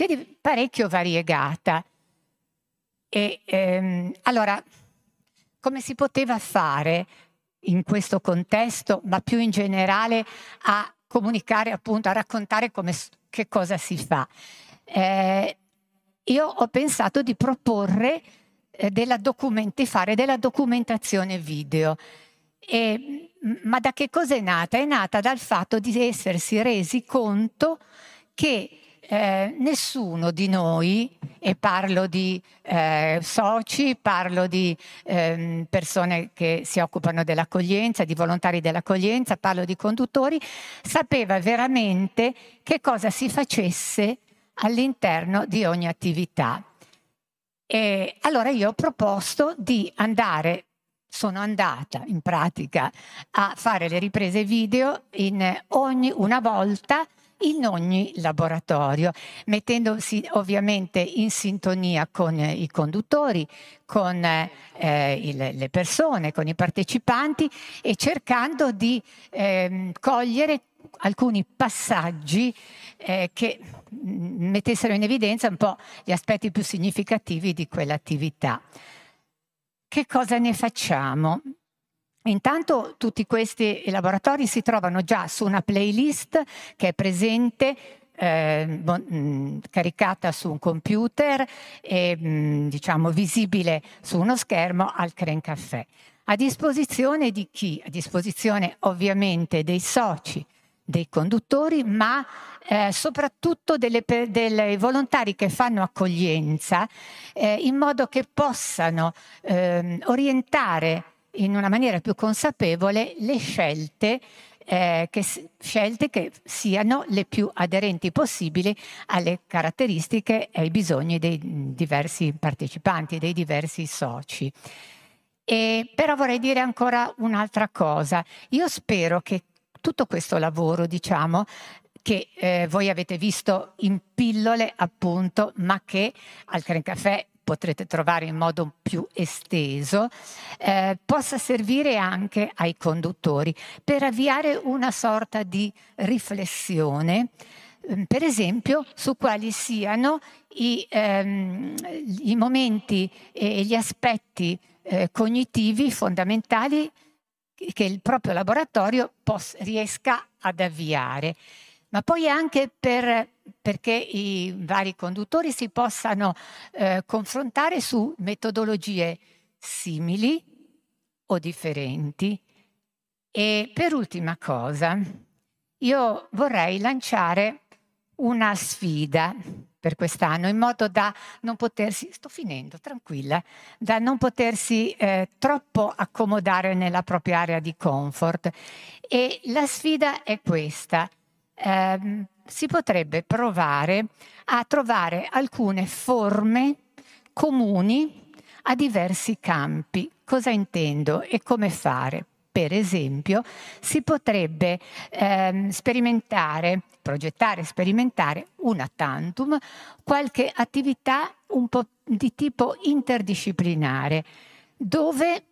Speaker 20: che parecchio variegata. E, ehm, allora, come si poteva fare in questo contesto, ma più in generale a comunicare, appunto, a raccontare come, che cosa si fa? Eh, io ho pensato di proporre eh, della documenti, fare della documentazione video. E, ma da che cosa è nata? È nata dal fatto di essersi resi conto che eh, nessuno di noi, e parlo di eh, soci, parlo di eh, persone che si occupano dell'accoglienza, di volontari dell'accoglienza, parlo di conduttori, sapeva veramente che cosa si facesse all'interno di ogni attività. E allora io ho proposto di andare sono andata in pratica a fare le riprese video in ogni una volta in ogni laboratorio, mettendosi ovviamente in sintonia con eh, i conduttori, con eh, il- le persone, con i partecipanti e cercando di ehm, cogliere alcuni passaggi eh, che mm, mettessero in evidenza un po' gli aspetti più significativi di quell'attività. Che cosa ne facciamo? Intanto tutti questi laboratori si trovano già su una playlist che è presente eh, mh, caricata su un computer e mh, diciamo visibile su uno schermo al Cren Café. A disposizione di chi? A disposizione ovviamente dei soci, dei conduttori, ma eh, soprattutto delle dei volontari che fanno accoglienza eh, in modo che possano ehm, orientare in una maniera più consapevole le scelte, eh, che, scelte che siano le più aderenti possibili alle caratteristiche e ai bisogni dei diversi partecipanti, dei diversi soci. E, però vorrei dire ancora un'altra cosa. Io spero che tutto questo lavoro, diciamo, che eh, voi avete visto in pillole appunto, ma che al Cren Café potrete trovare in modo più esteso, eh, possa servire anche ai conduttori per avviare una sorta di riflessione, ehm, per esempio, su quali siano i, ehm, i momenti e gli aspetti eh, cognitivi fondamentali che il proprio laboratorio pos- riesca ad avviare, ma poi anche per- perché i vari conduttori si possano eh, confrontare su metodologie simili o differenti. E per ultima cosa, io vorrei lanciare una sfida per quest'anno in modo da non potersi, sto finendo, tranquilla, da non potersi eh, troppo accomodare nella propria area di comfort. E la sfida è questa. Ehm, si potrebbe provare a trovare alcune forme comuni a diversi campi. Cosa intendo e come fare? Per esempio, si potrebbe ehm, sperimentare, progettare, sperimentare una tantum, qualche attività un po' di tipo interdisciplinare, dove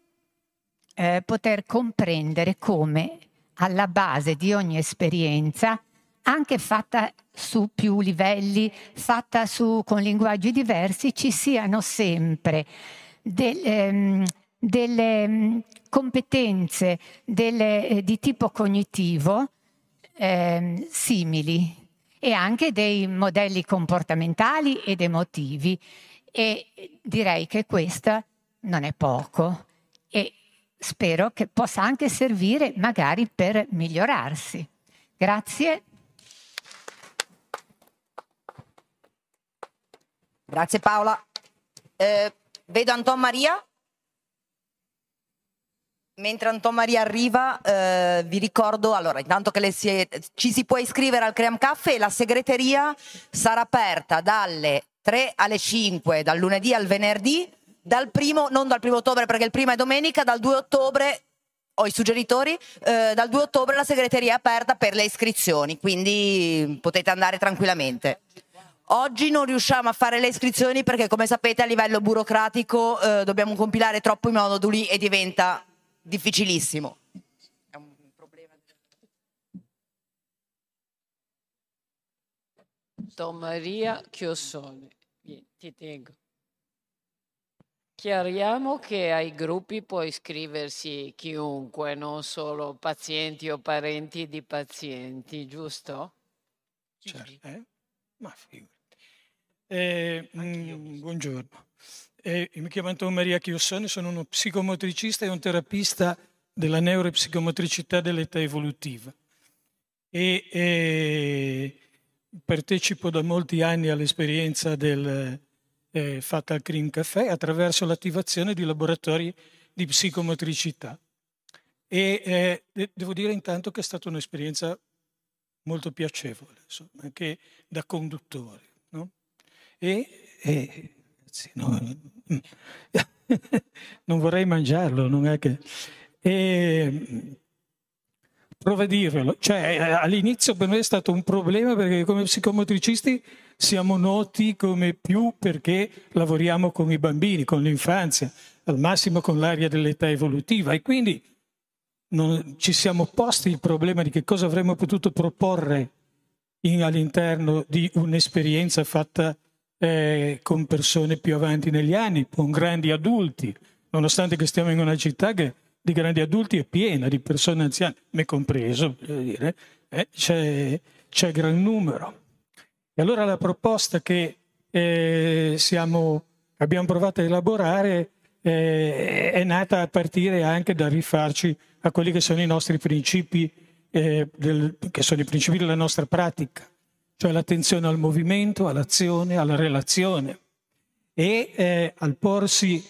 Speaker 20: eh, poter comprendere come alla base di ogni esperienza, anche fatta su più livelli, fatta su, con linguaggi diversi, ci siano sempre ehm, delle mm, competenze delle- eh, di tipo cognitivo ehm, simili e anche dei modelli comportamentali ed emotivi. E direi che questo non è poco e spero che possa anche servire magari per migliorarsi. Grazie.
Speaker 1: Grazie Paola. Eh, vedo Anton Maria. Mentre Anton Maria arriva, eh, vi ricordo, allora, intanto che si- ci si può iscrivere al Cream Caffè, la segreteria sarà aperta dalle 3 alle 5, dal lunedì al venerdì, dal primo, non dal primo ottobre perché il primo è domenica, dal 2 ottobre, ho i suggeritori, eh, dal 2 ottobre la segreteria è aperta per le iscrizioni, quindi potete andare tranquillamente. Oggi non riusciamo a fare le iscrizioni perché, come sapete, a livello burocratico eh, dobbiamo compilare troppo i moduli e diventa difficilissimo.
Speaker 3: Don Maria Chiossone, ti tengo. Chiariamo che ai gruppi può iscriversi chiunque, non solo pazienti o parenti di pazienti, giusto?
Speaker 21: Certo, eh? Ma figurati. Eh, mm, buongiorno. Eh, mi chiamo Antonio Maria Chiossone, sono uno psicomotricista e un terapista della neuropsicomotricità dell'età evolutiva. E eh, partecipo da molti anni all'esperienza del, eh, fatta al Cream Café attraverso l'attivazione di laboratori di psicomotricità. E eh, de- devo dire intanto che è stata un'esperienza molto piacevole, insomma, anche da conduttore. no? E, e- sì, no, (laughs) non vorrei mangiarlo, non è che... E, dirvelo. Cioè, all'inizio per noi è stato un problema perché come psicomotricisti siamo noti come più perché lavoriamo con i bambini, con l'infanzia, al massimo con l'area dell'età evolutiva e quindi non, ci siamo posti il problema di che cosa avremmo potuto proporre in, all'interno di un'esperienza fatta eh, con persone più avanti negli anni, con grandi adulti, nonostante che stiamo in una città che di grandi adulti è piena, di persone anziane, me compreso, dire, eh, c'è, c'è gran numero. E allora la proposta che eh, siamo, abbiamo provato a elaborare eh, è nata a partire anche da rifarci a quelli che sono i nostri principi, eh, del, che sono i principi della nostra pratica, cioè l'attenzione al movimento, all'azione, alla relazione. E eh, al porsi,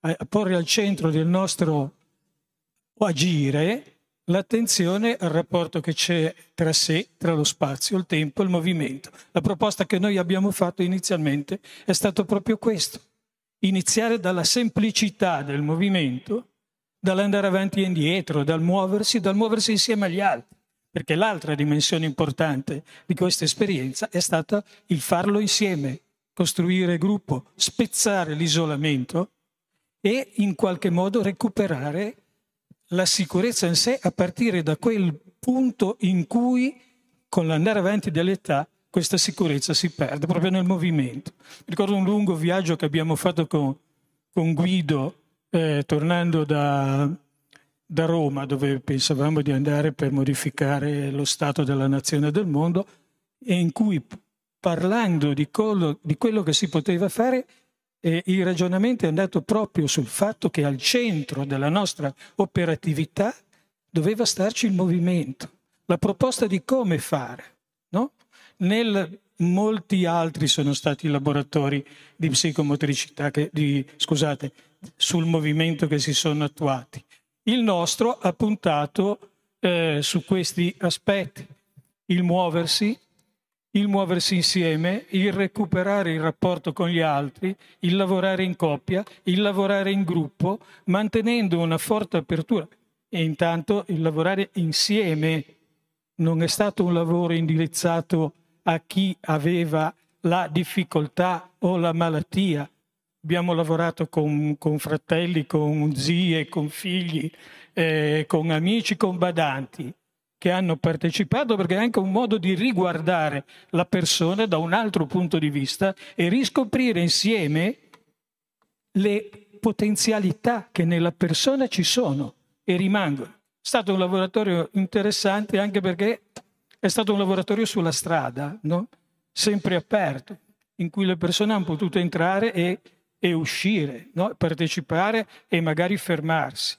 Speaker 21: a porre al centro del nostro agire l'attenzione al rapporto che c'è tra sé, tra lo spazio, il tempo e il movimento. La proposta che noi abbiamo fatto inizialmente è stato proprio questo, iniziare dalla semplicità del movimento, dall'andare avanti e indietro, dal muoversi, dal muoversi insieme agli altri, perché l'altra dimensione importante di questa esperienza è stata il farlo insieme, costruire gruppo, spezzare l'isolamento e in qualche modo recuperare la sicurezza in sé a partire da quel punto in cui con l'andare avanti dell'età questa sicurezza si perde proprio nel movimento. Ricordo un lungo viaggio che abbiamo fatto con, con Guido eh, tornando da, da Roma dove pensavamo di andare per modificare lo stato della nazione del mondo e in cui parlando di quello, di quello che si poteva fare e il ragionamento è andato proprio sul fatto che al centro della nostra operatività doveva starci il movimento, la proposta di come fare. No? Nel, molti altri sono stati i laboratori di psicomotricità, che, di, scusate, sul movimento che si sono attuati. Il nostro ha puntato eh, su questi aspetti, il muoversi, il muoversi insieme, il recuperare il rapporto con gli altri, il lavorare in coppia, il lavorare in gruppo, mantenendo una forte apertura e intanto il lavorare insieme non è stato un lavoro indirizzato a chi aveva la difficoltà o la malattia. Abbiamo lavorato con, con fratelli, con zie, con figli, eh, con amici, con badanti che hanno partecipato perché è anche un modo di riguardare la persona da un altro punto di vista e riscoprire insieme le potenzialità che nella persona ci sono e rimangono. È stato un laboratorio interessante anche perché è stato un laboratorio sulla strada, no? sempre aperto, in cui le persone hanno potuto entrare e, e uscire, no? partecipare e magari fermarsi.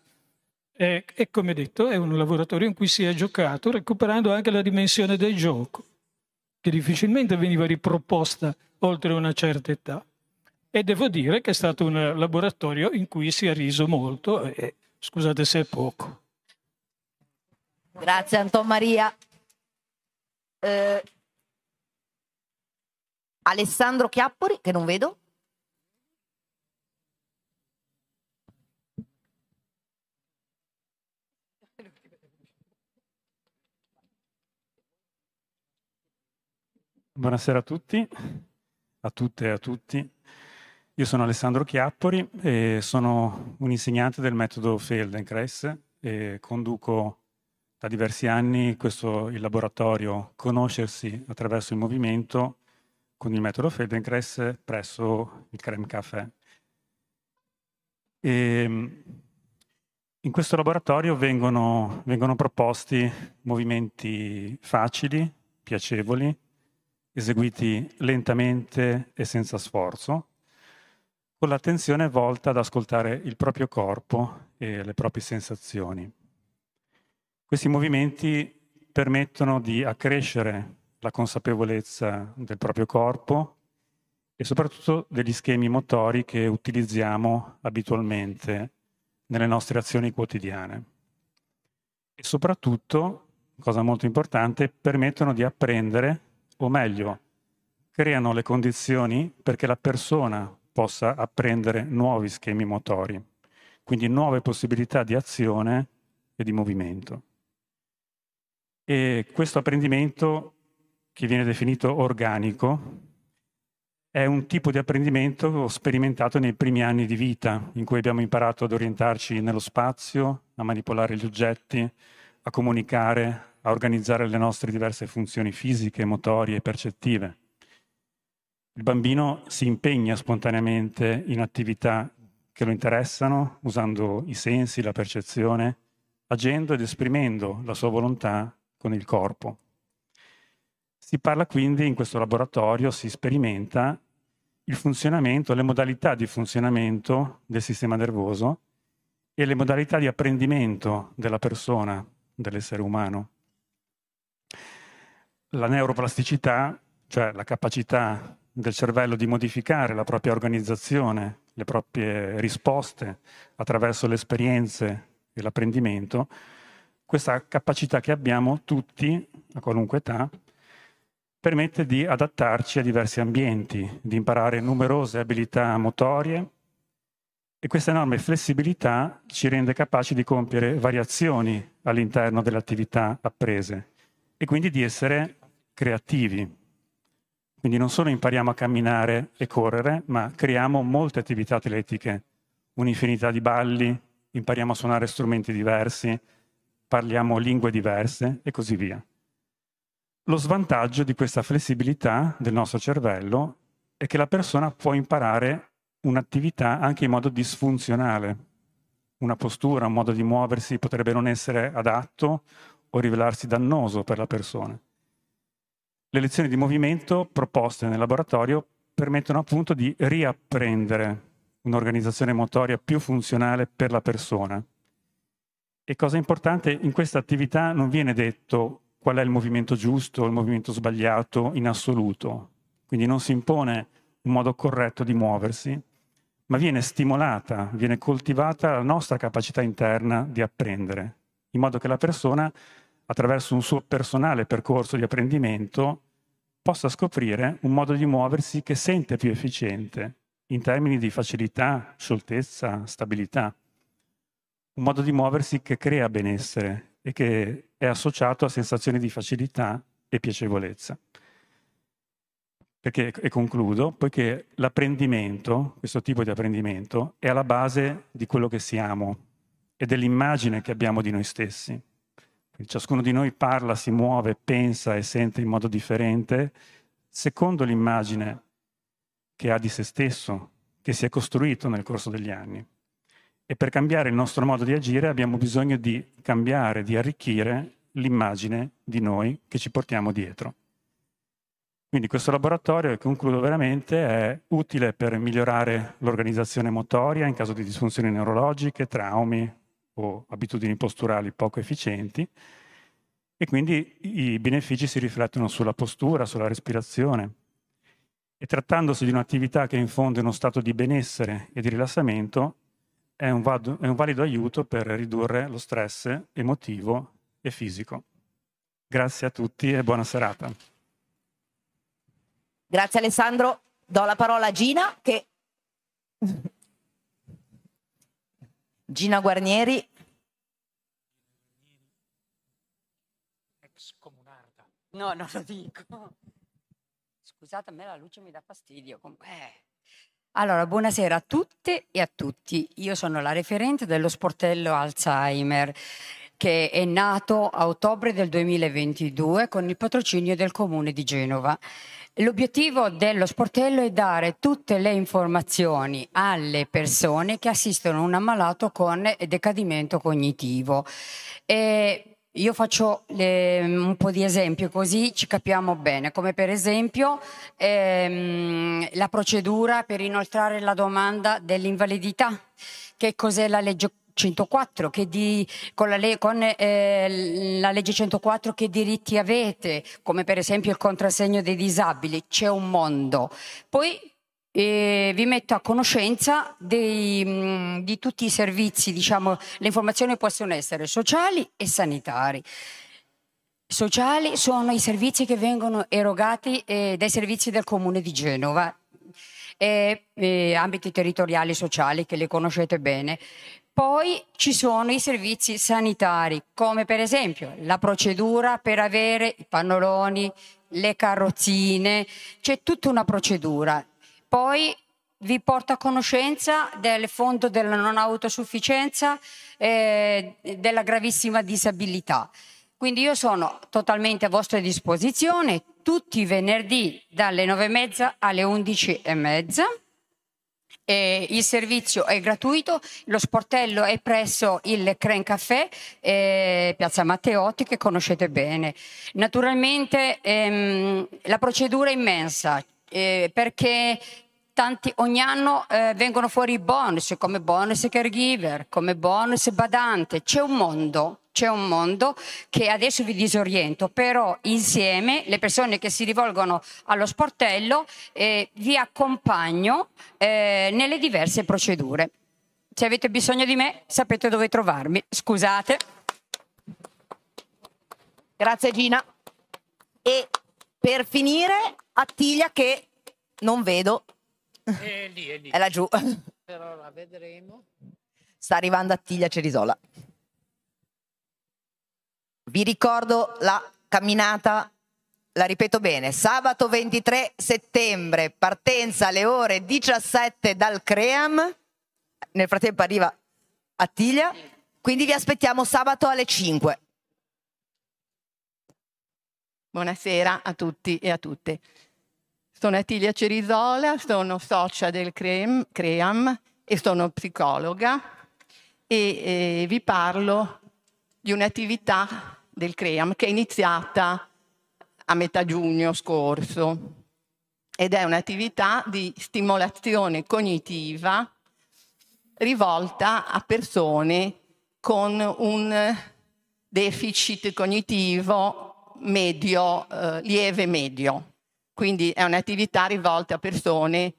Speaker 21: E, e come detto è un laboratorio in cui si è giocato recuperando anche la dimensione del gioco, che difficilmente veniva riproposta oltre una certa età. E devo dire che è stato un laboratorio in cui si è riso molto e scusate se è poco.
Speaker 1: Grazie Anton Maria. Eh, Alessandro Chiappori, che non vedo.
Speaker 14: Buonasera a tutti, a tutte e a tutti. Io sono Alessandro Chiappori e sono un insegnante del metodo Feldenkrais e conduco da diversi anni questo, il laboratorio Conoscersi attraverso il movimento con il metodo Feldenkrais presso il Creme Café. E in questo laboratorio vengono, vengono proposti movimenti facili, piacevoli, eseguiti lentamente e senza sforzo, con l'attenzione volta ad ascoltare il proprio corpo e le proprie sensazioni. Questi movimenti permettono di accrescere la consapevolezza del proprio corpo e soprattutto degli schemi motori che utilizziamo abitualmente nelle nostre azioni quotidiane. E soprattutto, cosa molto importante, permettono di apprendere o meglio, creano le condizioni perché la persona possa apprendere nuovi schemi motori, quindi nuove possibilità di azione e di movimento. E questo apprendimento, che viene definito organico, è un tipo di apprendimento sperimentato nei primi anni di vita, in cui abbiamo imparato ad orientarci nello spazio, a manipolare gli oggetti, a comunicare, a organizzare le nostre diverse funzioni fisiche, motorie e percettive. Il bambino si impegna spontaneamente in attività che lo interessano, usando i sensi, la percezione, agendo ed esprimendo la sua volontà con il corpo. Si parla quindi in questo laboratorio, si sperimenta il funzionamento, le modalità di funzionamento del sistema nervoso e le modalità di apprendimento della persona, dell'essere umano. La neuroplasticità, cioè la capacità del cervello di modificare la propria organizzazione, le proprie risposte attraverso le esperienze e l'apprendimento, questa capacità che abbiamo tutti, a qualunque età, permette di adattarci a diversi ambienti, di imparare numerose abilità motorie e questa enorme flessibilità ci rende capaci di compiere variazioni all'interno delle attività apprese e quindi di essere creativi. Quindi non solo impariamo a camminare e correre, ma creiamo molte attività atletiche, un'infinità di balli, impariamo a suonare strumenti diversi, parliamo lingue diverse e così via. Lo svantaggio di questa flessibilità del nostro cervello è che la persona può imparare un'attività anche in modo disfunzionale. Una postura, un modo di muoversi potrebbe non essere adatto o rivelarsi dannoso per la persona. Le lezioni di movimento proposte nel laboratorio permettono appunto di riapprendere un'organizzazione motoria più funzionale per la persona. E cosa importante, in questa attività non viene detto qual è il movimento giusto o il movimento sbagliato in assoluto. Quindi non si impone un modo corretto di muoversi, ma viene stimolata, viene coltivata la nostra capacità interna di apprendere, in modo che la persona, attraverso un suo personale percorso di apprendimento, possa scoprire un modo di muoversi che sente più efficiente in termini di facilità, scioltezza, stabilità. Un modo di muoversi che crea benessere e che è associato a sensazioni di facilità e piacevolezza. Perché, e concludo, poiché l'apprendimento, questo tipo di apprendimento, è alla base di quello che siamo e dell'immagine che abbiamo di noi stessi. Ciascuno di noi parla, si muove, pensa e sente in modo differente secondo l'immagine che ha di se stesso, che si è costruito nel corso degli anni. E per cambiare il nostro modo di agire abbiamo bisogno di cambiare, di arricchire l'immagine di noi che ci portiamo dietro. Quindi questo laboratorio, e concludo veramente, è utile per migliorare l'organizzazione motoria in caso di disfunzioni neurologiche, traumi o abitudini posturali poco efficienti e quindi i benefici si riflettono sulla postura, sulla respirazione. E trattandosi di un'attività che infonde uno stato di benessere e di rilassamento, è un, vado, è un valido aiuto per ridurre lo stress emotivo e fisico. Grazie a tutti e buona serata.
Speaker 1: Grazie Alessandro. Do la parola a Gina che... Gina Guarnieri.
Speaker 6: Ex comunarda.
Speaker 22: No, non lo dico. Scusate, a me la luce mi dà fastidio. eh. Allora, buonasera a tutte e a tutti. Io sono la referente dello sportello Alzheimer che è nato a ottobre del 2022 con il patrocinio del comune di Genova. L'obiettivo dello sportello è dare tutte le informazioni alle persone che assistono un ammalato con decadimento cognitivo. E io faccio le- un po' di esempi così ci capiamo bene, come per esempio ehm, la procedura per inoltrare la domanda dell'invalidità. Che cos'è la legge 104? Che di- con la, le- con, eh, la legge 104 che diritti avete? Come per esempio il contrassegno dei disabili. C'è un mondo. Poi e vi metto a conoscenza dei, di tutti i servizi, diciamo, le informazioni possono essere sociali e sanitari. Sociali sono i servizi che vengono erogati eh, dai servizi del comune di Genova. e eh, ambiti territoriali e sociali che le conoscete bene. Poi ci sono i servizi sanitari, come per esempio la procedura per avere i pannoloni, le carrozzine, c'è tutta una procedura. Poi vi porto a conoscenza del fondo della non autosufficienza e della gravissima disabilità. Quindi io sono totalmente a vostra disposizione tutti i venerdì dalle 9.30 alle 11.30. E il servizio è gratuito, lo sportello è presso il Cren Café, eh, Piazza Matteotti, che conoscete bene. Naturalmente ehm, la procedura è immensa eh, perché tanti, ogni anno eh, vengono fuori bonus come bonus caregiver, come bonus badante. C'è un mondo, c'è un mondo che adesso vi disoriento, però insieme le persone che si rivolgono allo sportello eh, vi accompagno eh, nelle diverse procedure. Se avete bisogno di me sapete dove trovarmi. Scusate.
Speaker 1: Grazie Gina. E per finire, Attiglia che non vedo.
Speaker 6: È lì, è lì.
Speaker 1: È laggiù.
Speaker 3: Però la vedremo.
Speaker 1: Sta arrivando Attiglia Cerisola. Vi ricordo la camminata, la ripeto bene, sabato 23 settembre, partenza alle ore 17 dal Cream. Nel frattempo arriva Attiglia, quindi vi aspettiamo sabato alle 5.
Speaker 23: Buonasera a tutti e a tutte. Sono Attilia Cerisola, sono socia del CREAM, CREAM e sono psicologa e eh, vi parlo di un'attività del CREAM che è iniziata a metà giugno scorso ed è un'attività di stimolazione cognitiva rivolta a persone con un deficit cognitivo medio, eh, lieve medio. Quindi è un'attività rivolta a persone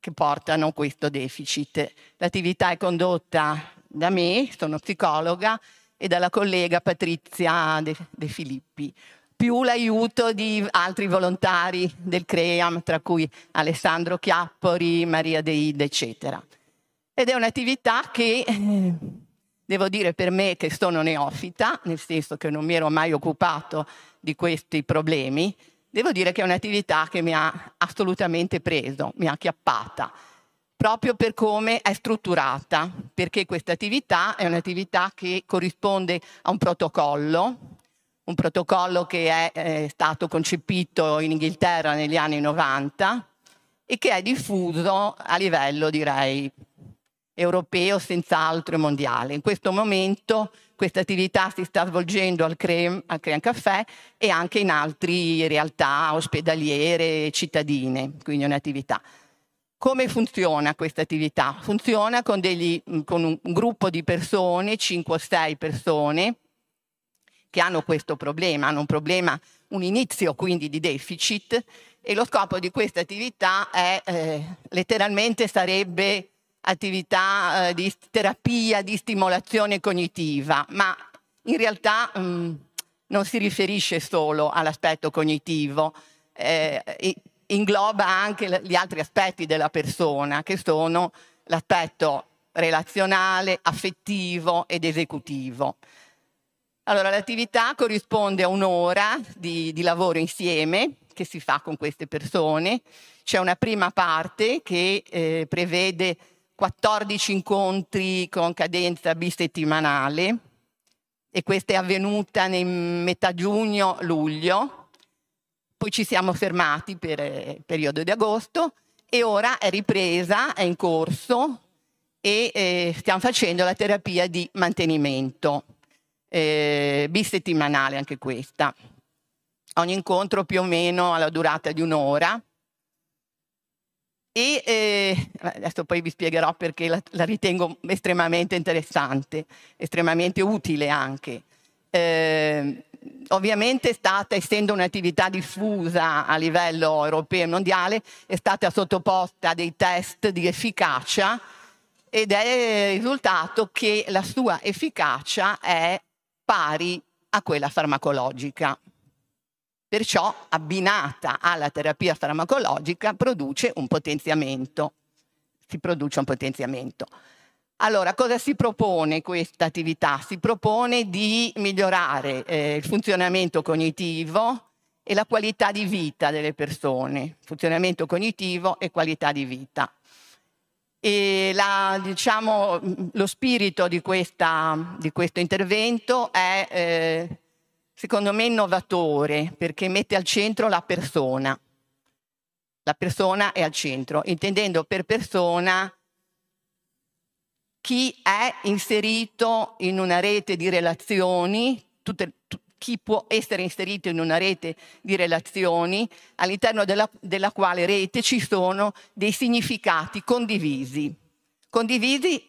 Speaker 23: che portano questo deficit. L'attività è condotta da me, sono psicologa, e dalla collega Patrizia De, Filippi, più l'aiuto di altri volontari del CREAM, tra cui Alessandro Chiappori, Maria Deide, eccetera. Ed è un'attività che, eh, devo dire per me che sono neofita, nel senso che non mi ero mai occupato di questi problemi, devo dire che è un'attività che mi ha assolutamente preso, mi ha acchiappata, proprio per come è strutturata, perché questa attività è un'attività che corrisponde a un protocollo, un protocollo che è, è stato concepito in Inghilterra negli anni 90 e che è diffuso a livello, direi, europeo, senz'altro e mondiale. In questo momento questa attività si sta svolgendo al CREM, al CREM Caffè e anche in altre realtà ospedaliere cittadine, quindi un'attività. Come funziona questa attività? Funziona con, degli, con un gruppo di persone, 5 o 6 persone, che hanno questo problema, hanno un problema, un inizio quindi di deficit e lo scopo di questa attività è eh, letteralmente sarebbe attività eh, di terapia, di stimolazione cognitiva, ma in realtà mh, non si riferisce solo all'aspetto cognitivo, eh, ingloba anche gli altri aspetti della persona, che sono l'aspetto relazionale, affettivo ed esecutivo. Allora, l'attività corrisponde a un'ora di, di lavoro insieme che si fa con queste persone. C'è una prima parte che eh, prevede 14 incontri con cadenza bisettimanale e questa è avvenuta nel metà giugno-luglio. Poi ci siamo fermati per il periodo di agosto e ora è ripresa, è in corso e eh, stiamo facendo la terapia di mantenimento, eh, bisettimanale anche questa. Ogni incontro più o meno ha la durata di un'ora e eh, adesso poi vi spiegherò perché la, la, ritengo estremamente interessante, estremamente utile anche. Eh, ovviamente è stata, essendo un'attività diffusa a livello europeo e mondiale, è stata sottoposta a dei test di efficacia ed è risultato che la sua efficacia è pari a quella farmacologica. Perciò, abbinata alla terapia farmacologica, produce un potenziamento. Si produce un potenziamento. Allora, cosa si propone questa attività? Si propone di migliorare eh, il funzionamento cognitivo e la qualità di vita delle persone, funzionamento cognitivo e qualità di vita. E la, diciamo, lo spirito di, questa, di, questo intervento è, eh, secondo me, innovatore perché mette al centro la persona. La persona è al centro, intendendo per persona chi è inserito in una rete di relazioni, tutte, chi può essere inserito in una rete di relazioni all'interno della, della quale rete ci sono dei significati condivisi, condivisi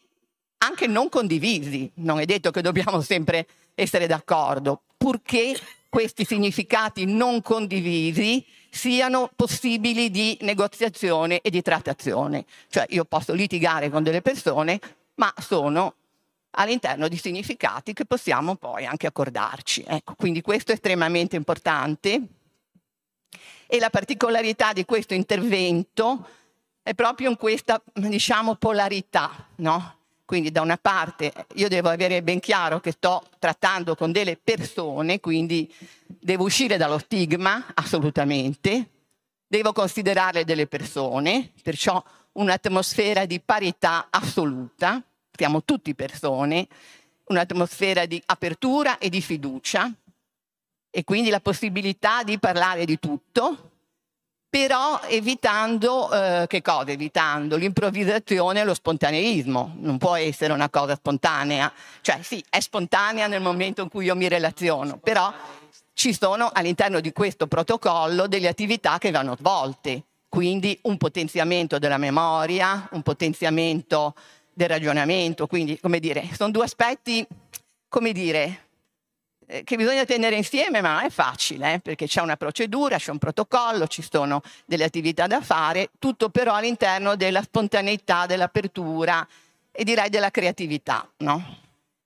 Speaker 23: anche non condivisi, non è detto che dobbiamo sempre essere d'accordo, purché questi significati non condivisi siano possibili di negoziazione e di trattazione. Cioè io posso litigare con delle persone, ma sono all'interno di significati che possiamo poi anche accordarci. Ecco, quindi questo è estremamente importante e la particolarità di questo intervento è proprio in questa, diciamo, polarità, no? Quindi da una parte io devo avere ben chiaro che sto trattando con delle persone, quindi devo uscire dallo stigma, assolutamente, devo considerare delle persone, perciò un'atmosfera di parità assoluta, siamo tutti persone, un'atmosfera di apertura e di fiducia. E quindi la possibilità di parlare di tutto, però evitando, eh, che cosa? Evitando l'improvvisazione e lo spontaneismo. Non può essere una cosa spontanea, cioè sì, è spontanea nel momento in cui io mi relaziono, però ci sono all'interno di questo protocollo delle attività che vanno svolte, quindi un potenziamento della memoria, un potenziamento del ragionamento, quindi come dire, sono due aspetti, come dire, che bisogna tenere insieme, ma non è facile, eh, perché c'è una procedura, c'è un protocollo, ci sono delle attività da fare, tutto però all'interno della spontaneità, dell'apertura e direi della creatività, no?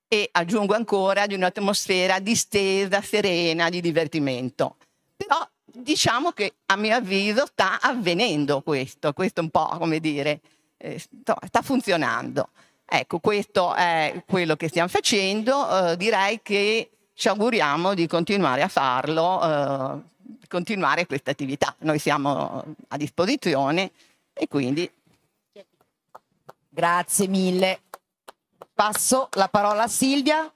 Speaker 23: E aggiungo ancora di un'atmosfera distesa, serena, di divertimento. Però diciamo che a mio avviso sta avvenendo questo, questo un po' come dire, eh, sta funzionando. Ecco, questo è quello che stiamo facendo. Eh, direi che ci auguriamo di continuare a farlo, eh, continuare questa attività. Noi siamo a disposizione e quindi.
Speaker 1: Grazie mille. Passo la parola a Silvia.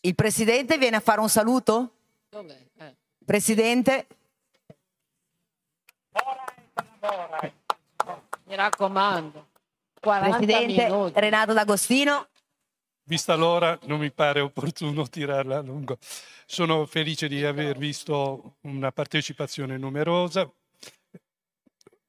Speaker 1: Il presidente viene a fare un saluto?
Speaker 3: Dov'è? Eh.
Speaker 1: Presidente?
Speaker 3: Mi raccomando, 40
Speaker 1: Presidente
Speaker 3: minuti.
Speaker 1: Renato D'Agostino.
Speaker 24: Vista l'ora, non mi pare opportuno (laughs) tirarla a lungo. Sono felice di aver visto una partecipazione numerosa.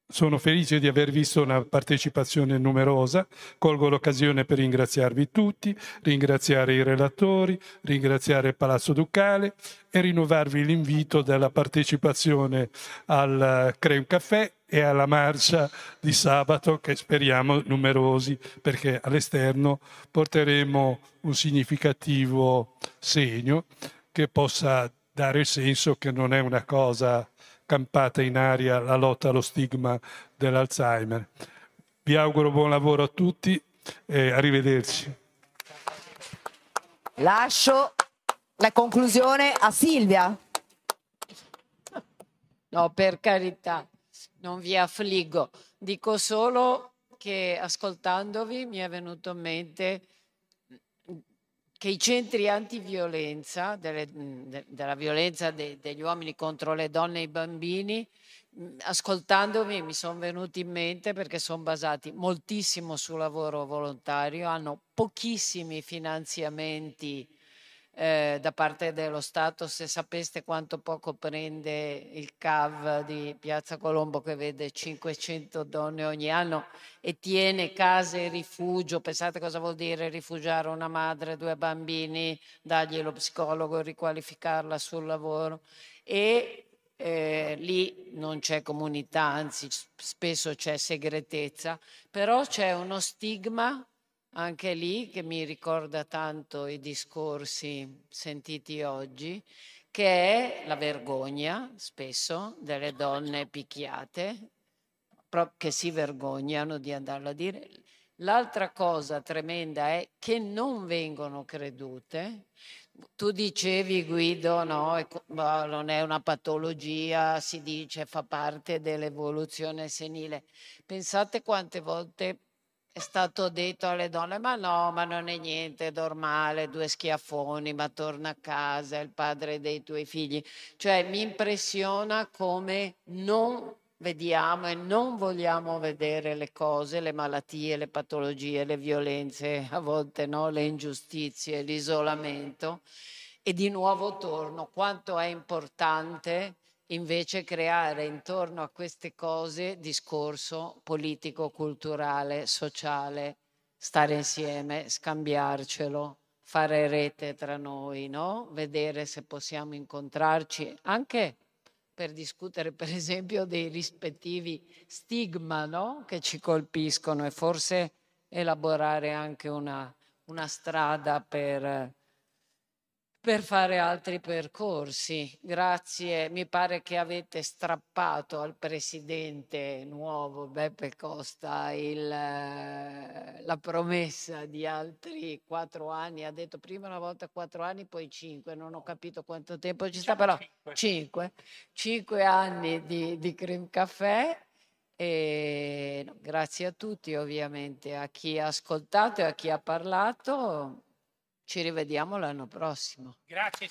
Speaker 24: Sono felice di aver visto una partecipazione numerosa. Colgo l'occasione per ringraziarvi tutti, ringraziare i relatori, ringraziare Palazzo Ducale e rinnovarvi l'invito della partecipazione al Creme Café e alla marcia di sabato che speriamo numerosi perché all'esterno porteremo un significativo segno che possa dare il senso che non è una cosa campata in aria la lotta allo stigma dell'Alzheimer. Vi auguro buon lavoro a tutti e arrivederci.
Speaker 1: Lascio la conclusione a Silvia.
Speaker 3: No, per carità, non vi affliggo. Dico solo che ascoltandovi mi è venuto in mente che i centri antiviolenza, delle- de- della violenza de- degli uomini contro le donne e i bambini, mh, ascoltandovi mi sono venuti in mente perché sono basati moltissimo sul lavoro volontario, hanno pochissimi finanziamenti eh, da parte dello Stato, se sapeste quanto poco prende il CAV di Piazza Colombo che vede 500 donne ogni anno e tiene case e rifugio, pensate cosa vuol dire rifugiare una madre, due bambini, dargli lo psicologo, riqualificarla sul lavoro. E eh, lì non c'è comunità, anzi spesso c'è segretezza, però c'è uno stigma anche lì che mi ricorda tanto i discorsi sentiti oggi, che è la vergogna spesso delle donne picchiate, che si vergognano di andarlo a dire. L'altra cosa tremenda è che non vengono credute. Tu dicevi Guido, no, non è una patologia, si dice fa parte dell'evoluzione senile. Pensate quante volte è stato detto alle donne, ma no, ma non è niente, è normale, due schiaffoni, ma torna a casa, è il padre dei tuoi figli. Cioè mi impressiona come non vediamo e non vogliamo vedere le cose, le malattie, le patologie, le violenze, a volte no, le ingiustizie, l'isolamento. E di nuovo torno, quanto è importante invece creare intorno a queste cose discorso politico, culturale, sociale, stare insieme, scambiarcelo, fare rete tra noi, no? Vedere se possiamo incontrarci anche per discutere per esempio dei rispettivi stigma no? che ci colpiscono e forse elaborare anche una, una strada per, per fare altri percorsi. Grazie, mi pare che avete strappato al presidente nuovo Beppe Costa il, eh, la promessa di altri quattro anni. Ha detto prima una volta quattro anni, poi cinque. Non ho capito quanto tempo ci sta, però cinque. Cinque anni di, di Cream Café. E grazie a tutti, ovviamente, a chi ha ascoltato e a chi ha parlato. Ci rivediamo l'anno prossimo.
Speaker 6: Grazie.